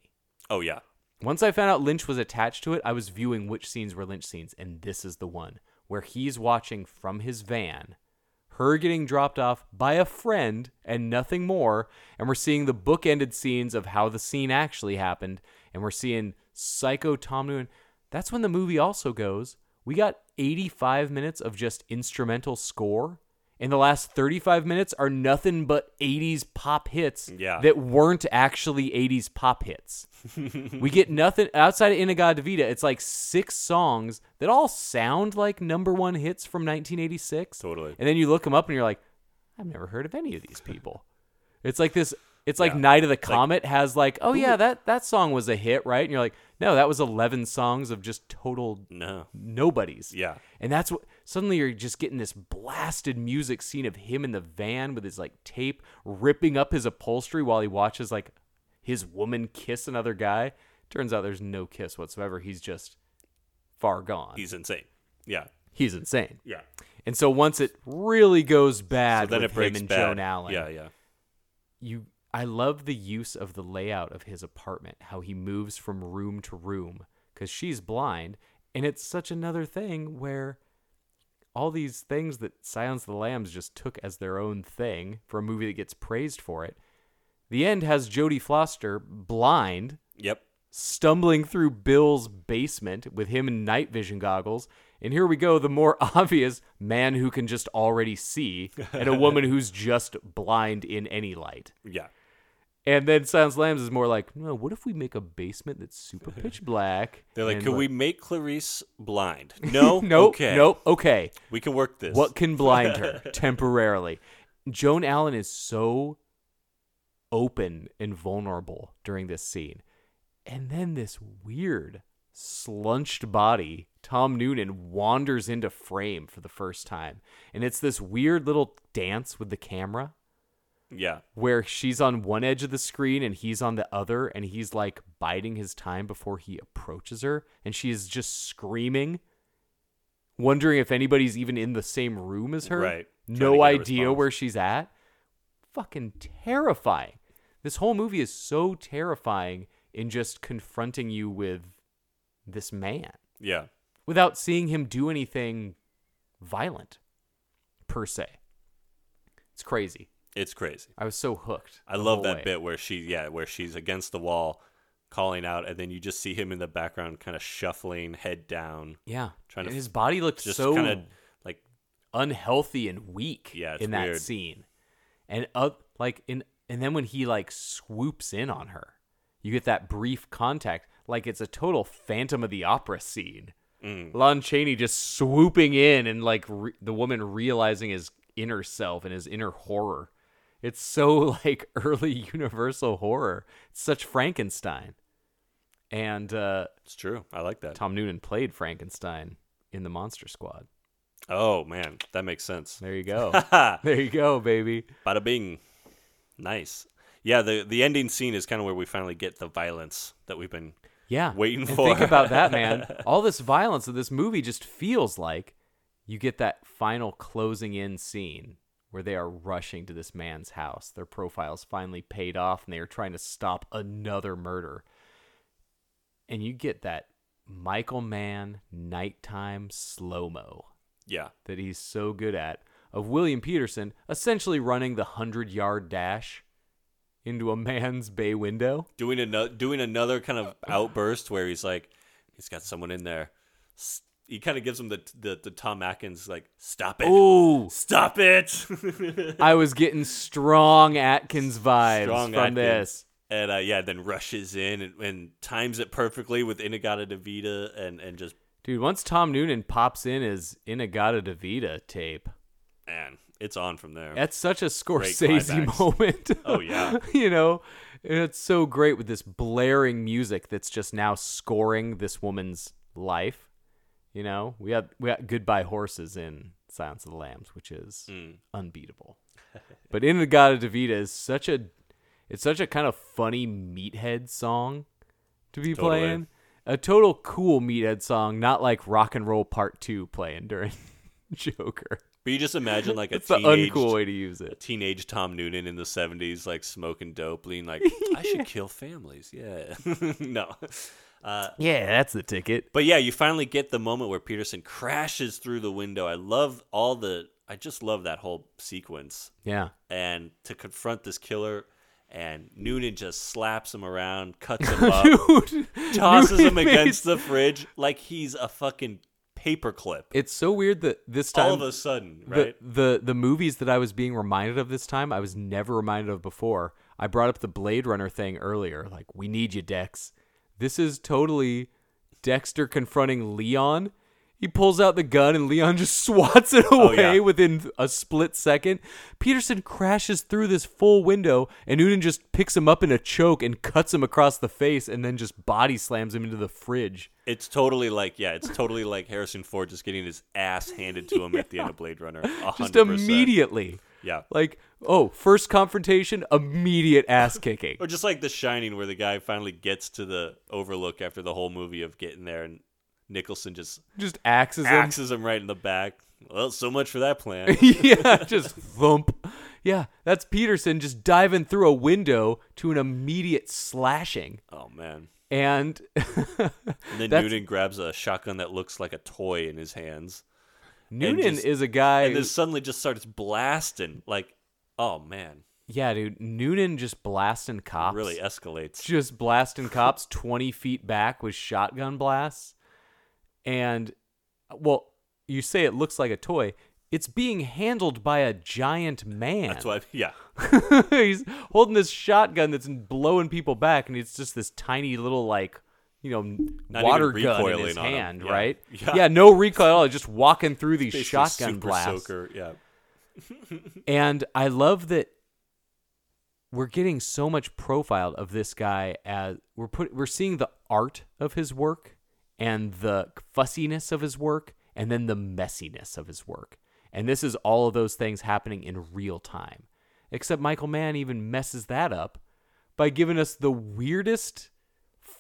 oh yeah. Once I found out Lynch was attached to it, I was viewing which scenes were Lynch scenes, and this is the one where he's watching from his van, her getting dropped off by a friend and nothing more, and we're seeing the bookended scenes of how the scene actually happened, and we're seeing Psycho Tom Noonan. That's when the movie also goes. We got 85 minutes of just instrumental score. And the last 35 minutes are nothing but 80s pop hits Yeah. that weren't actually 80s pop hits. we get nothing outside of Inagada Vida. It's like six songs that all sound like number one hits from 1986. Totally. And then you look them up and you're like, I've never heard of any of these people. It's like this. It's like Yeah. Night of the like- Comet has like, oh yeah, that that song was a hit, right? And you're like, no, that was 11 songs of just total No. nobodies. Yeah. And that's what suddenly you're just getting this blasted music scene of him in the van with his like tape ripping up his upholstery while he watches like his woman kiss another guy. Turns out there's no kiss whatsoever. He's just far gone. He's insane. Yeah. He's insane. Yeah. And so once it really goes bad so then with him and bad. Joan Allen, Yeah, yeah. you I love the use of the layout of his apartment, how he moves from room to room cuz she's blind and it's such another thing where all these things that Silence of the Lambs just took as their own thing for a movie that gets praised for it. The end has Jodie Foster blind Yep. stumbling through Bill's basement with him in night vision goggles. And here we go, the more obvious man who can just already see, and a woman who's just blind in any light. Yeah. And then Silence Lambs is more like, no, what if we make a basement that's super pitch black? They're like, and could we make Clarice blind? No. Nope. Okay. Nope. Okay. We can work this. What can blind her temporarily? Joan Allen is so open and vulnerable during this scene. And then this weird, slunched body, Tom Noonan, wanders into frame for the first time. And it's this weird little dance with the camera Yeah. where she's on one edge of the screen and he's on the other, and he's like biding his time before he approaches her. And she is just screaming, wondering if anybody's even in the same room as her. Right. Trying No idea where she's at. Fucking terrifying. This whole movie is so terrifying in just confronting you with this man Yeah. without seeing him do anything violent, per se. It's crazy. It's crazy. I was so hooked. I love that way. bit where she, yeah, where she's against the wall, calling out, and then you just see him in the background, kind of shuffling, head down, Yeah, trying to and his body looked just so kind of like, unhealthy and weak. Yeah, in that scene, and up like in and then when he like swoops in on her, you get that brief contact, like it's a total Phantom of the Opera scene. Mm. Lon Chaney just swooping in and like re- the woman realizing his inner self and his inner horror. It's so like early Universal horror. It's such Frankenstein. And uh, it's true. I like that. Tom Noonan played Frankenstein in the Monster Squad. Oh man, that makes sense. There you go. There you go, baby. Bada bing. Nice. Yeah, the the ending scene is kind of where we finally get the violence that we've been Yeah. waiting and for. Think about that, man. All this violence of this movie just feels like you get that final closing in scene where they are rushing to this man's house. Their profile's finally paid off and they are trying to stop another murder. And you get that Michael Mann nighttime slow mo yeah. that he's so good at of William Petersen essentially running the 100 yard dash into a man's bay window. doing another doing another kind of outburst where he's like, he's got someone in there. He kind of gives him the the, the Tom Atkins like, stop it, Ooh, stop it. I was getting strong Atkins vibes Strong from Atkins. this. and uh, yeah, then rushes in and, and times it perfectly with In-A-Gadda-Da-Vida and and just Dude, once Tom Noonan pops in his In-A-Gadda-Da-Vida tape, man, it's on from there. that's such a. Scorsese moment. Oh, yeah. you know, and it's so great with this blaring music that's just now scoring this woman's life. You know, we got we got Goodbye Horses in Silence of the Lambs, which is Mm. unbeatable. but in the God In-A-Gadda-Da-Vida is such a it's such a kind of funny meathead song to be Totally. playing. A total cool meathead song, not like Rock and Roll Part Two playing during Joker. But you just imagine like a It's the teenage, uncool way to use a it. teenage Tom Noonan in the '70s, like smoking dope, being like, "I should kill families." Yeah, no. Uh, Yeah, that's the ticket. But yeah, you finally get the moment where Petersen crashes through the window. I love all the. I just love that whole sequence. Yeah. And to confront this killer, and Noonan just slaps him around, cuts him up, Dude, tosses Noonan him made- against the fridge like he's a fucking paperclip. It's so weird that this time All of a sudden, right? the, the the movies that I was being reminded of this time, I was never reminded of before. I brought up the Blade Runner thing earlier. Like, we need you, Deck. This is totally Deckard confronting Leon. He pulls out the gun and Leon just swats it oh, away Oh, yeah. within a split second. Petersen crashes through this full window and Noonan just picks him up in a choke and cuts him across the face and then just body slams him into the fridge. It's totally like yeah, it's totally like Harrison Ford just getting his ass handed to him at the end of Blade Runner. Just 100%. immediately. Yeah. Like, oh, first confrontation, immediate ass kicking. Or just like The Shining, where the guy finally gets to the Overlook after the whole movie of getting there, and Nicholson just Just axes him. axes him right in the back. Well, so much for that plan. yeah, just thump. Yeah, that's Petersen just diving through a window to an immediate slashing. oh man! And And then That's- Noonan grabs a shotgun that looks like a toy in his hands, Noonan just- is a guy. and then suddenly just starts blasting. Like, oh man, yeah, dude. Noonan just blasting cops. really escalates. just blasting cops 20 feet back with shotgun blasts. And, well, you say it looks like a toy. It's being handled by a giant man. That's why, yeah, He's holding this shotgun that's blowing people back, and it's just this tiny little, like, you know, Not water gun in his hand, Yeah. right? Yeah. no recoil at all. Just walking through these Basically shotgun blasts. soaker. Yeah, And I love that we're getting so much profiled of this guy as we're put we're seeing the art of his work and the fussiness of his work and then the messiness of his work. And this is all of those things happening in real time. Except Michael Mann even messes that up by giving us the weirdest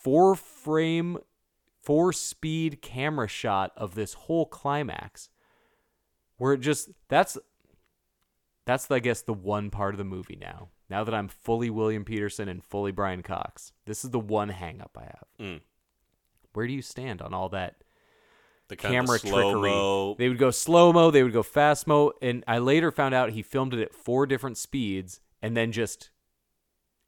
four frame four speed camera shot of this whole climax where it just that's that's I guess the one part of the movie now. Now that I'm fully William Petersen and fully Brian Cox, this is the one hang up I have. Mm. Where do you stand on all that the camera trickery? They would go slow mo, they would go fast mo, and I later found out he filmed it at four different speeds and then just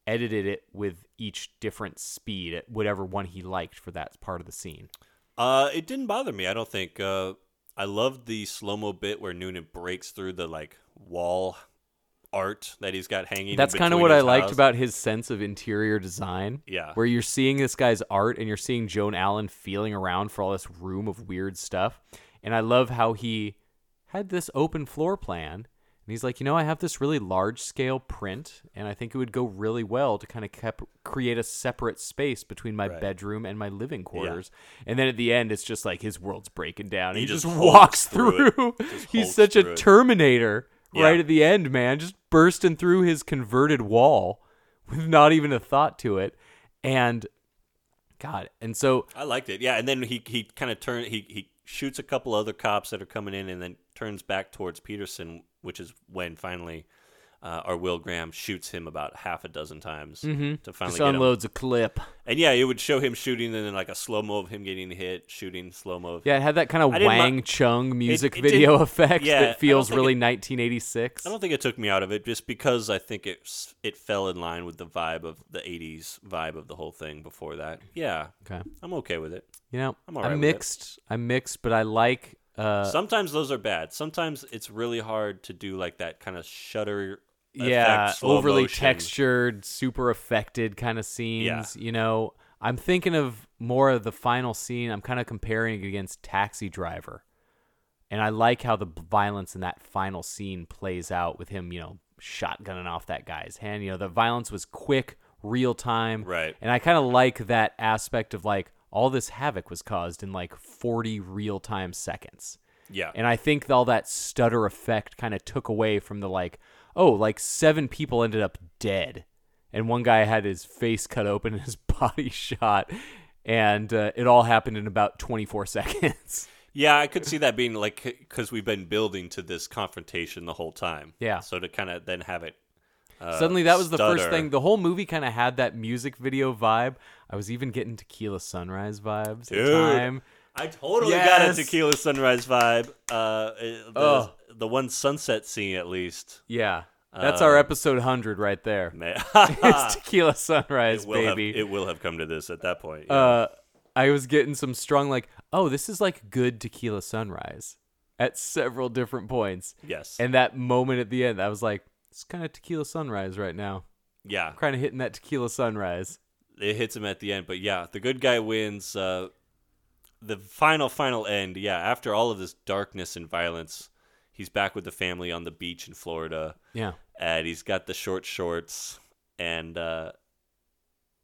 edited it with each different speed at whatever one he liked for that part of the scene. Uh, it didn't bother me. I don't think. Uh, I loved the slow mo bit where Noonan breaks through the like wall art that he's got hanging. That's kind of what I liked about his sense of interior design. Yeah. Where you're seeing this guy's art and you're seeing Joan Allen feeling around for all this room of weird stuff. And I love how he had this open floor plan. And he's like, you know, I have this really large scale print, and I think it would go really well to kind of kept, create a separate space between my Right. bedroom and my living quarters. And then at the end, it's just like his world's breaking down. and He He, just just, walks through through. Just He's such through a it. Terminator right at the end, man, just bursting through his converted wall with not even a thought to it. And God, and so I liked it. Yeah, and then he he kind of turned he he shoots a couple other cops that are coming in, and then turns back towards Petersen, which is when finally uh, or Will Graham shoots him about half a dozen times to Mm-hmm. Just finally get him. unloads a clip. And yeah, it would show him shooting, and then like a slow mo of him getting hit, shooting slow mo. Yeah, it had that kind of I didn't mi- Wang Chung music it video effect yeah, that feels really it- 1986. I don't think it took me out of it just because I think it it fell in line with the vibe of the '80s vibe of the whole thing. Before that, yeah, Okay. I'm okay with it. You know, I'm all right I'm it. mixed. I'm mixed, but I like. Uh, Sometimes those are bad. Sometimes it's really hard to do like that kind of shutter. Yeah, effect, overly motion. textured, super affected kind of scenes. You know, I'm thinking of more of the final scene. I'm kind of comparing against Taxi Driver, and I like how the violence in that final scene plays out with him. You know, shotgunning off that guy's hand. You know, the violence was quick, real time. Right. And I kind of like that aspect of like all this havoc was caused in like 40 real time seconds. Yeah, And I think all that stutter effect kind of took away from the like, oh, like seven people ended up dead. And one guy had his face cut open and his body shot. And uh, it all happened in about 24 seconds. yeah, I could see that being like because we've been building to this confrontation the whole time. Yeah. so to kind of then have it. Uh, Suddenly, that was the first thing. The whole movie kind of had that music video vibe. I was even getting Tequila Sunrise vibes at the time. I totally got a tequila sunrise vibe. Uh, the, Oh. the one sunset scene, at least. Yeah. That's our Um, episode 100 right there. It's Tequila Sunrise, it will have, baby. it will have come to this at that point. yeah. uh, I was getting some strong like, oh, this is like good tequila sunrise at several different points. yes, And that moment at the end, I was like, it's kind of tequila sunrise right now. yeah, Kind of hitting that tequila sunrise. it hits him at the end. But yeah, the good guy wins. Uh, the final, final end. Yeah, after all of this darkness and violence, he's back with the family on the beach in Florida, Yeah, and he's got the short shorts, and uh,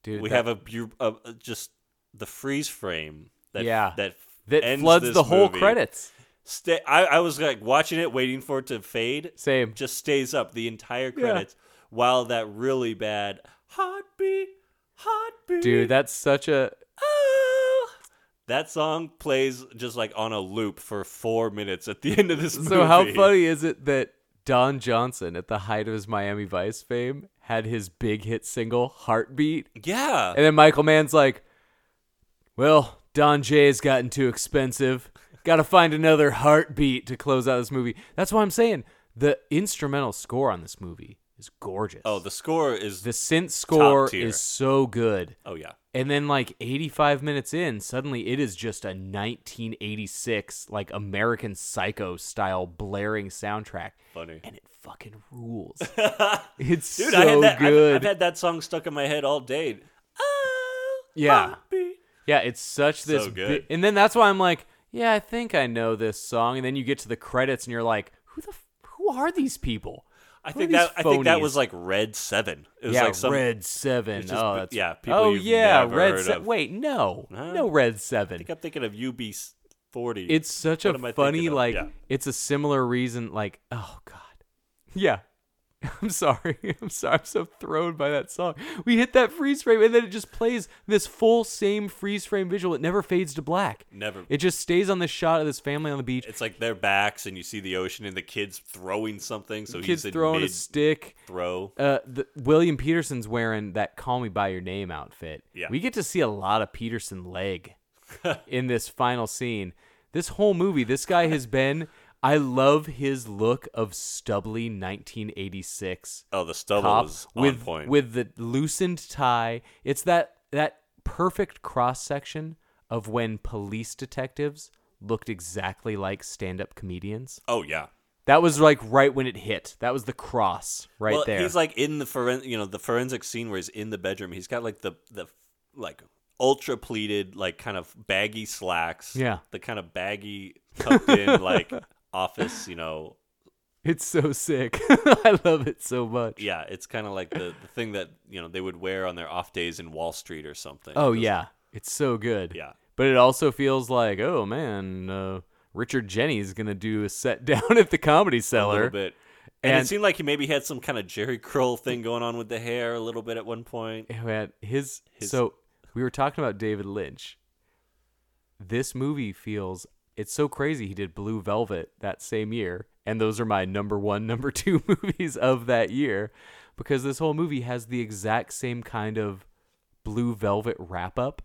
dude. we that, have a, a just the freeze frame. That, Yeah. that that floods the whole movie. credits. Stay, I, I was like watching it, waiting for it to fade. Same. Just stays up the entire credits, while that really bad heartbeat, heartbeat, Dude, that's such a that song plays just like on a loop for four minutes at the end of this movie. So how funny is it that Don Johnson, at the height of his Miami Vice fame, had his big hit single "Heartbeat"? Yeah, And then Michael Mann's like, well, Don Jay's gotten too expensive. Got to find another heartbeat to close out this movie. That's why I'm saying the instrumental score on this movie is gorgeous. oh the score is the synth score tier. is so good. oh yeah, And then like 85 minutes in, suddenly it is just a 1986 like American Psycho style blaring soundtrack. funny. And it fucking rules. it's Dude, so I had that. I've- good. I've, had that song stuck in my head all day. Ah, Yeah. Yeah, it's such this So bi- and then that's why I'm like, yeah, I think I know this song and then you get to the credits and you're like, who the f- who are these people? I think that I think that was like Red Seven. It was yeah, like some, Red 7. just- oh, that's yeah, people Oh yeah, Red 7. Wait, no. Huh? No Red Seven. I 7. think I'm thinking of UB forty. It's such What a funny like Yeah. it's a similar reason like oh god. Yeah. I'm sorry. I'm sorry. I'm so thrown by that song. We hit that freeze frame and then it just plays this full same freeze frame visual. It never fades to black. Never. It just stays on this shot of this family on the beach. It's like their backs, and you see the ocean, and the kids throwing something. So Kids he's in throwing a stick. throw. Uh, the, William Petersen's wearing that "Call Me by Your Name" outfit. Yeah. we get to see a lot of Peterson leg in this final scene. This whole movie, this guy has been. I love his look of stubbly 1986 Oh, the stubble was on with point. with the loosened tie. It's that that perfect cross section of when police detectives looked exactly like stand-up comedians. oh yeah. That was like right when it hit. That was the cross right well, there. he's like in the foren- you know, the forensic scene where he's in the bedroom. He's got like the the like ultra pleated, like kind of baggy slacks. Yeah. The kind of baggy tucked in like office, you know. It's so sick. I love it so much. Yeah, it's kind of like the, the thing that you know they would wear on their off days in Wall Street or something. Oh yeah, it's so good. Yeah. But it also feels like, oh man, uh, Richard Jeni's gonna do a set down at the Comedy a Cellar. little bit. And, And- it seemed like he maybe had some kind of Jheri curl thing going on with the hair a little bit at one point. Man, his, His- so we were talking about David Lynch. This movie feels it's so crazy. He did Blue Velvet that same year, And those are my number one, number two movies of that year because this whole movie has the exact same kind of blue velvet wrap up.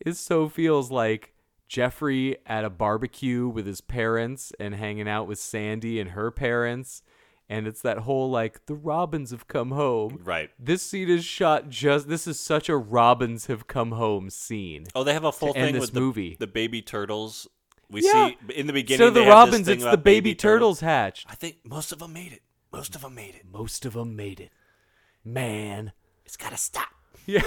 It so feels like Jeffrey at a barbecue with his parents and hanging out with Sandy and her parents. And it's that whole like the Robins have come home. Right. This scene is shot just. This is such a Robins have come home scene. Oh, they have a full thing this with the, movie. the baby turtles. We Yeah. see in the beginning. so the they have this Robins, it's the about baby, turtles. turtles hatched. I think most of them made it. Most of them made it. Most of them made it. Man, It's gotta stop. yeah,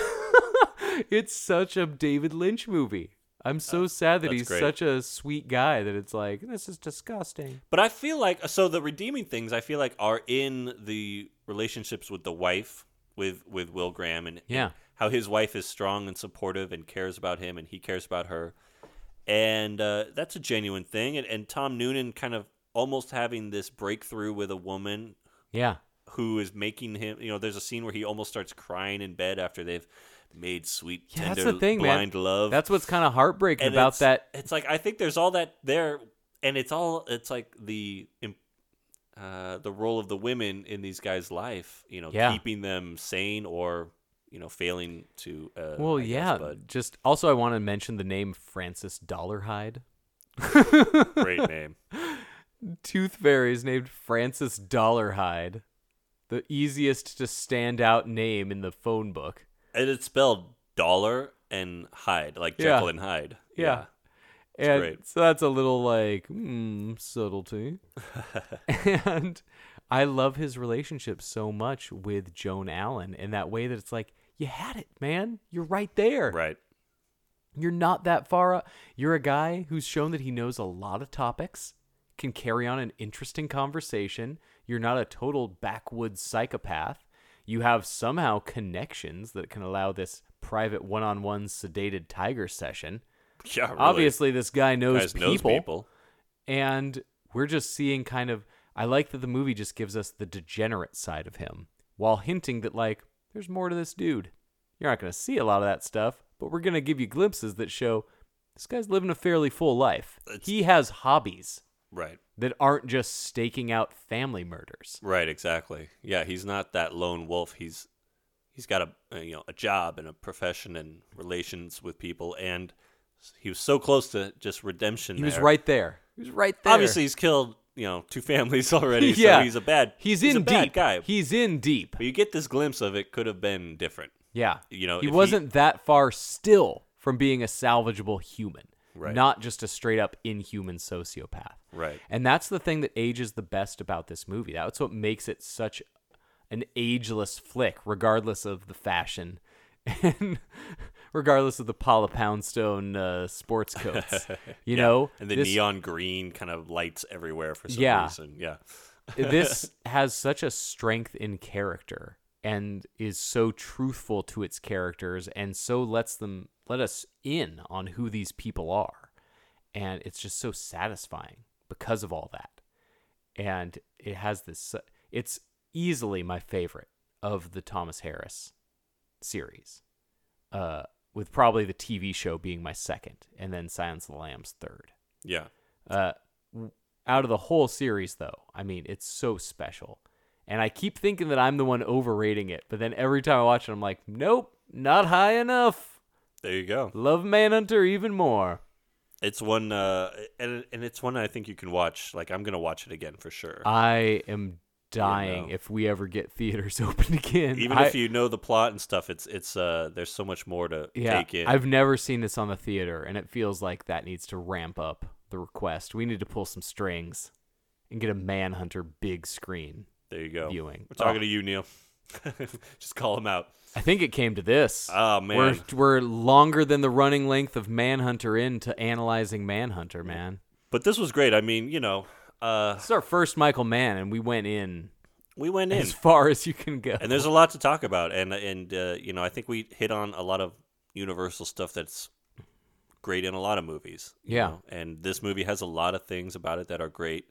it's such a David Lynch movie. I'm so sad that that's he's great. such a sweet guy that it's like this is disgusting. But I feel like so the redeeming things I feel like are in the relationships with the wife with with Will Graham and, and Yeah. how his wife is strong and supportive and cares about him and he cares about her, and uh, that's a genuine thing. And, and Tom Noonan kind of almost having this breakthrough with a woman Yeah, who is making him. You know, there's a scene where he almost starts crying in bed after they've made sweet yeah, tender that's the thing, blind man. love. That's what's kind of heartbreaking And about it's- that. It's like I think there's all that there, and it's all it's like the uh, the role of the women in these guys' life. You know, Yeah. keeping them sane or you know failing to. Uh, Well, I guess, yeah. but Just also, I want to mention the name Francis Dollarhyde. great name. Tooth Fairy is named Francis Dollarhyde, the easiest to stand out name in the phone book. And it's spelled dollar and Hyde, like Yeah. Jekyll and Hyde. Yeah. It's and great. so that's a little like hmm, subtlety. and I love his relationship so much with Joan Allen in that way that it's like you had it, man. You're right there. Right. You're not that far up. You're a guy who's shown that he knows a lot of topics, can carry on an interesting conversation. You're not a total backwoods psychopath. You have somehow connections that can allow this private one-on-one sedated tiger session. Yeah. Really. Obviously, this guy knows people, knows people. and we're just seeing kind of. I like that the movie just gives us the degenerate side of him, while hinting that like there's more to this dude. You're not going to see a lot of that stuff, but we're going to give you glimpses that show this guy's living a fairly full life. It's- he has hobbies Right. that aren't just staking out family murders. Right, exactly. Yeah, he's not that lone wolf. He's he's got a, a you know a job and a profession and relations with people, and he was so close to just redemption. He was right there. He was right there. Obviously, he's killed you know two families already. yeah, so he's a bad. He's, he's in a bad deep. guy. He's in deep. but you get this glimpse of it could have been different. Yeah. You know, he he- wasn't that far still from being a salvageable human, Right. not just a straight up inhuman sociopath. Right. And that's the thing that ages the best about this movie. That's what makes it such an ageless flick, regardless of the fashion and regardless of the Paula Poundstone uh, sports coats. You know, And the This- neon green kind of lights everywhere for some Yeah. reason. Yeah. this has such a strength in character and is so truthful to its characters and so lets them let us in on who these people are and it's just so satisfying because of all that and it has this it's easily my favorite of the Thomas Harris series uh with probably the TV show being my second and then Silence of the Lambs third Yeah. uh, out of the whole series, though, I mean, it's so special. And I keep thinking that I'm the one overrating it, but then every time I watch it, I'm like, nope, not high enough. There you go. Love Manhunter even more. It's one, uh, and and it's one I think you can watch. Like I'm gonna watch it again for sure. I am dying know. if we ever get theaters open again. Even I- if you know the plot and stuff, it's it's uh, there's so much more to yeah, take in. I've never seen this on the theater, and it feels like that needs to ramp up the request. We need to pull some strings and get a Manhunter big screen. there you go. viewing. We're talking Oh. to you, Neil. Just call him out. I think it came to this. Oh man, We're we're longer than the running length of Manhunter into analyzing Manhunter, man. but this was great. I mean, you know, uh, This is our first Michael Mann, and we went in we went in, as far as you can go. and there's a lot to talk about, and and uh, you know, I think we hit on a lot of Universal stuff that's great in a lot of movies. you Yeah. know, and this movie has a lot of things about it that are great,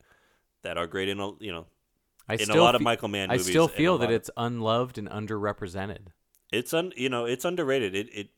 that are great in a you know, I in a still lot of fe- Michael Mann I still feel that of- it's unloved and underrepresented. it's un you know it's underrated. It it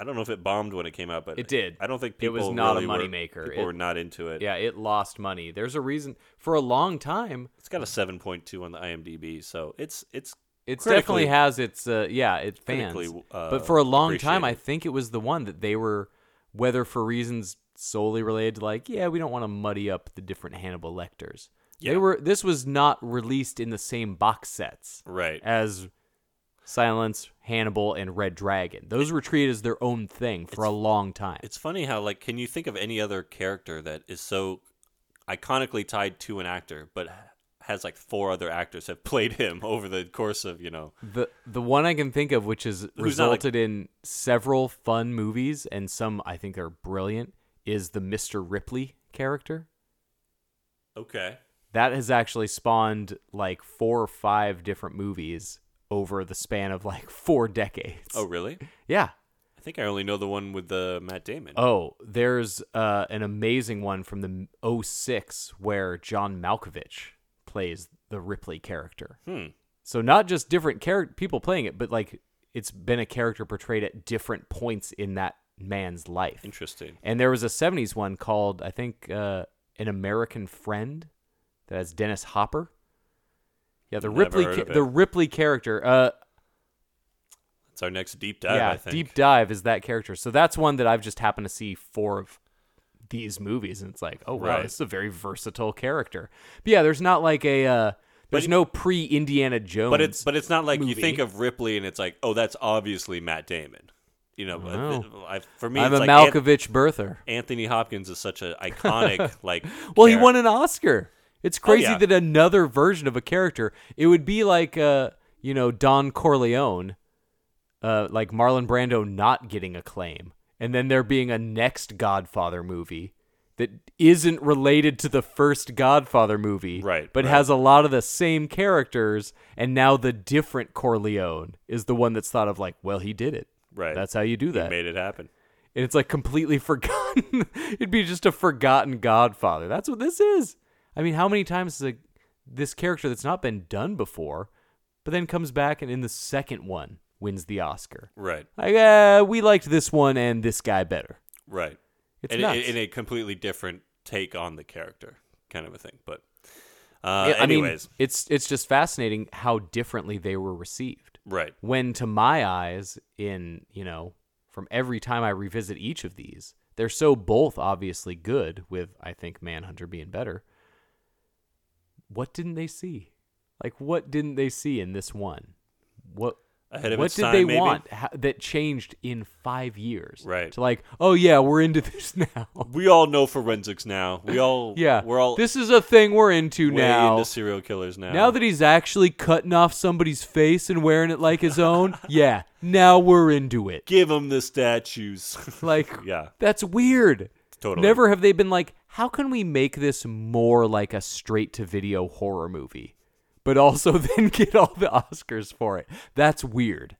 I don't know if it bombed when it came out, but It did. I don't think It people was not a really were- moneymaker. People It- were not into it. Yeah, it lost money. There's a reason for a long time. It's got a 7.2 on the IMDb, so it's it's It definitely has its uh, yeah, it fans. uh, but for a long time, I think it was the one that they were, whether for reasons solely related to like, yeah, we don't want to muddy up the different Hannibal Lecters. Yeah. They were. This was not released in the same box sets right. as Silence, Hannibal, and Red Dragon. Those were treated as their own thing for a long time. It's funny how like can you think of any other character that is so iconically tied to an actor, but has like four other actors have played him over the course of you know The the one I can think of, which has not, like- resulted in several fun movies and some I think are brilliant, is the Mr. Ripley character. okay That has actually spawned like four or five different movies over the span of like four decades. oh really yeah. I think I only know the one with the Matt Damon Oh, there's uh, an amazing one from the 06 where John Malkovich plays the Ripley character. hmm So not just different char- people playing it, but like it's been a character portrayed at different points in that man's life. interesting And there was a 70s one called I think uh, An American Friend that has Dennis Hopper. Yeah, the Never Ripley ca- the Ripley character uh it's our next deep dive yeah, I think Deep Dive is that character. So that's one that I've just happened to see four of these movies and it's like, oh wow, Right. this is a very versatile character. But yeah, there's not like a uh there's it- no pre Indiana Jones. but it's but it's not like you think of Ripley and it's like oh that's obviously Matt Damon you know Wow. I, for me I'm it's a like An- Malkovich birther. Anthony Hopkins is such an iconic like Well, he won an Oscar. It's crazy Oh, yeah. that another version of a character. It would be like, uh, you know, Don Corleone, uh, like Marlon Brando not getting a claim, and then there being a next Godfather movie that isn't related to the first Godfather movie, Right, But right. has a lot of the same characters, and now the different Corleone is the one that's thought of like, well, he did it. Right. That's how you do He that made it happen and it's like completely forgotten. It'd be just a forgotten Godfather. That's what this is. I mean, how many times is a, this character that's not been done before, but then comes back and in the second one wins the Oscar? right Like, uh, we liked this one and this guy better. right It's in, nuts. in a completely different take on the character, kind of a thing. But uh, I- I mean, it's it's just fascinating how differently they were received. right, When to my eyes, in you know, from every time I revisit each of these, they're so both obviously good. With I think Manhunter being better. What didn't they see? Like, what didn't they see in this one? What Ahead of what its did time, they maybe? want ha- that changed in five years? Right. To like, oh yeah, we're into this now. we all know forensics now. We all, yeah, we're all This is a thing we're into way now. into serial killers now. Now that he's actually cutting off somebody's face and wearing it like his own, yeah, now we're into it. give him the statues. Like, yeah, that's weird. Totally. Never have they been like, how can we make this more like a straight to video horror movie, but also then get all the Oscars for it? That's weird.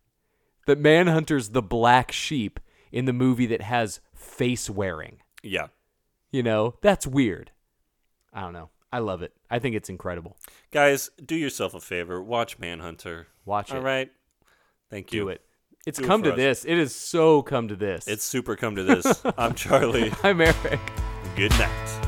That Manhunter's the black sheep in the movie that has face wearing. yeah. You know, that's weird. I don't know. I love it. I think it's incredible. Guys, do yourself a favor. Watch Manhunter. Watch it. All right. Thank you. Do it. It's come to us. this. It has so come to this. It's super come to this. I'm Charlie. I'm Eric. Good night.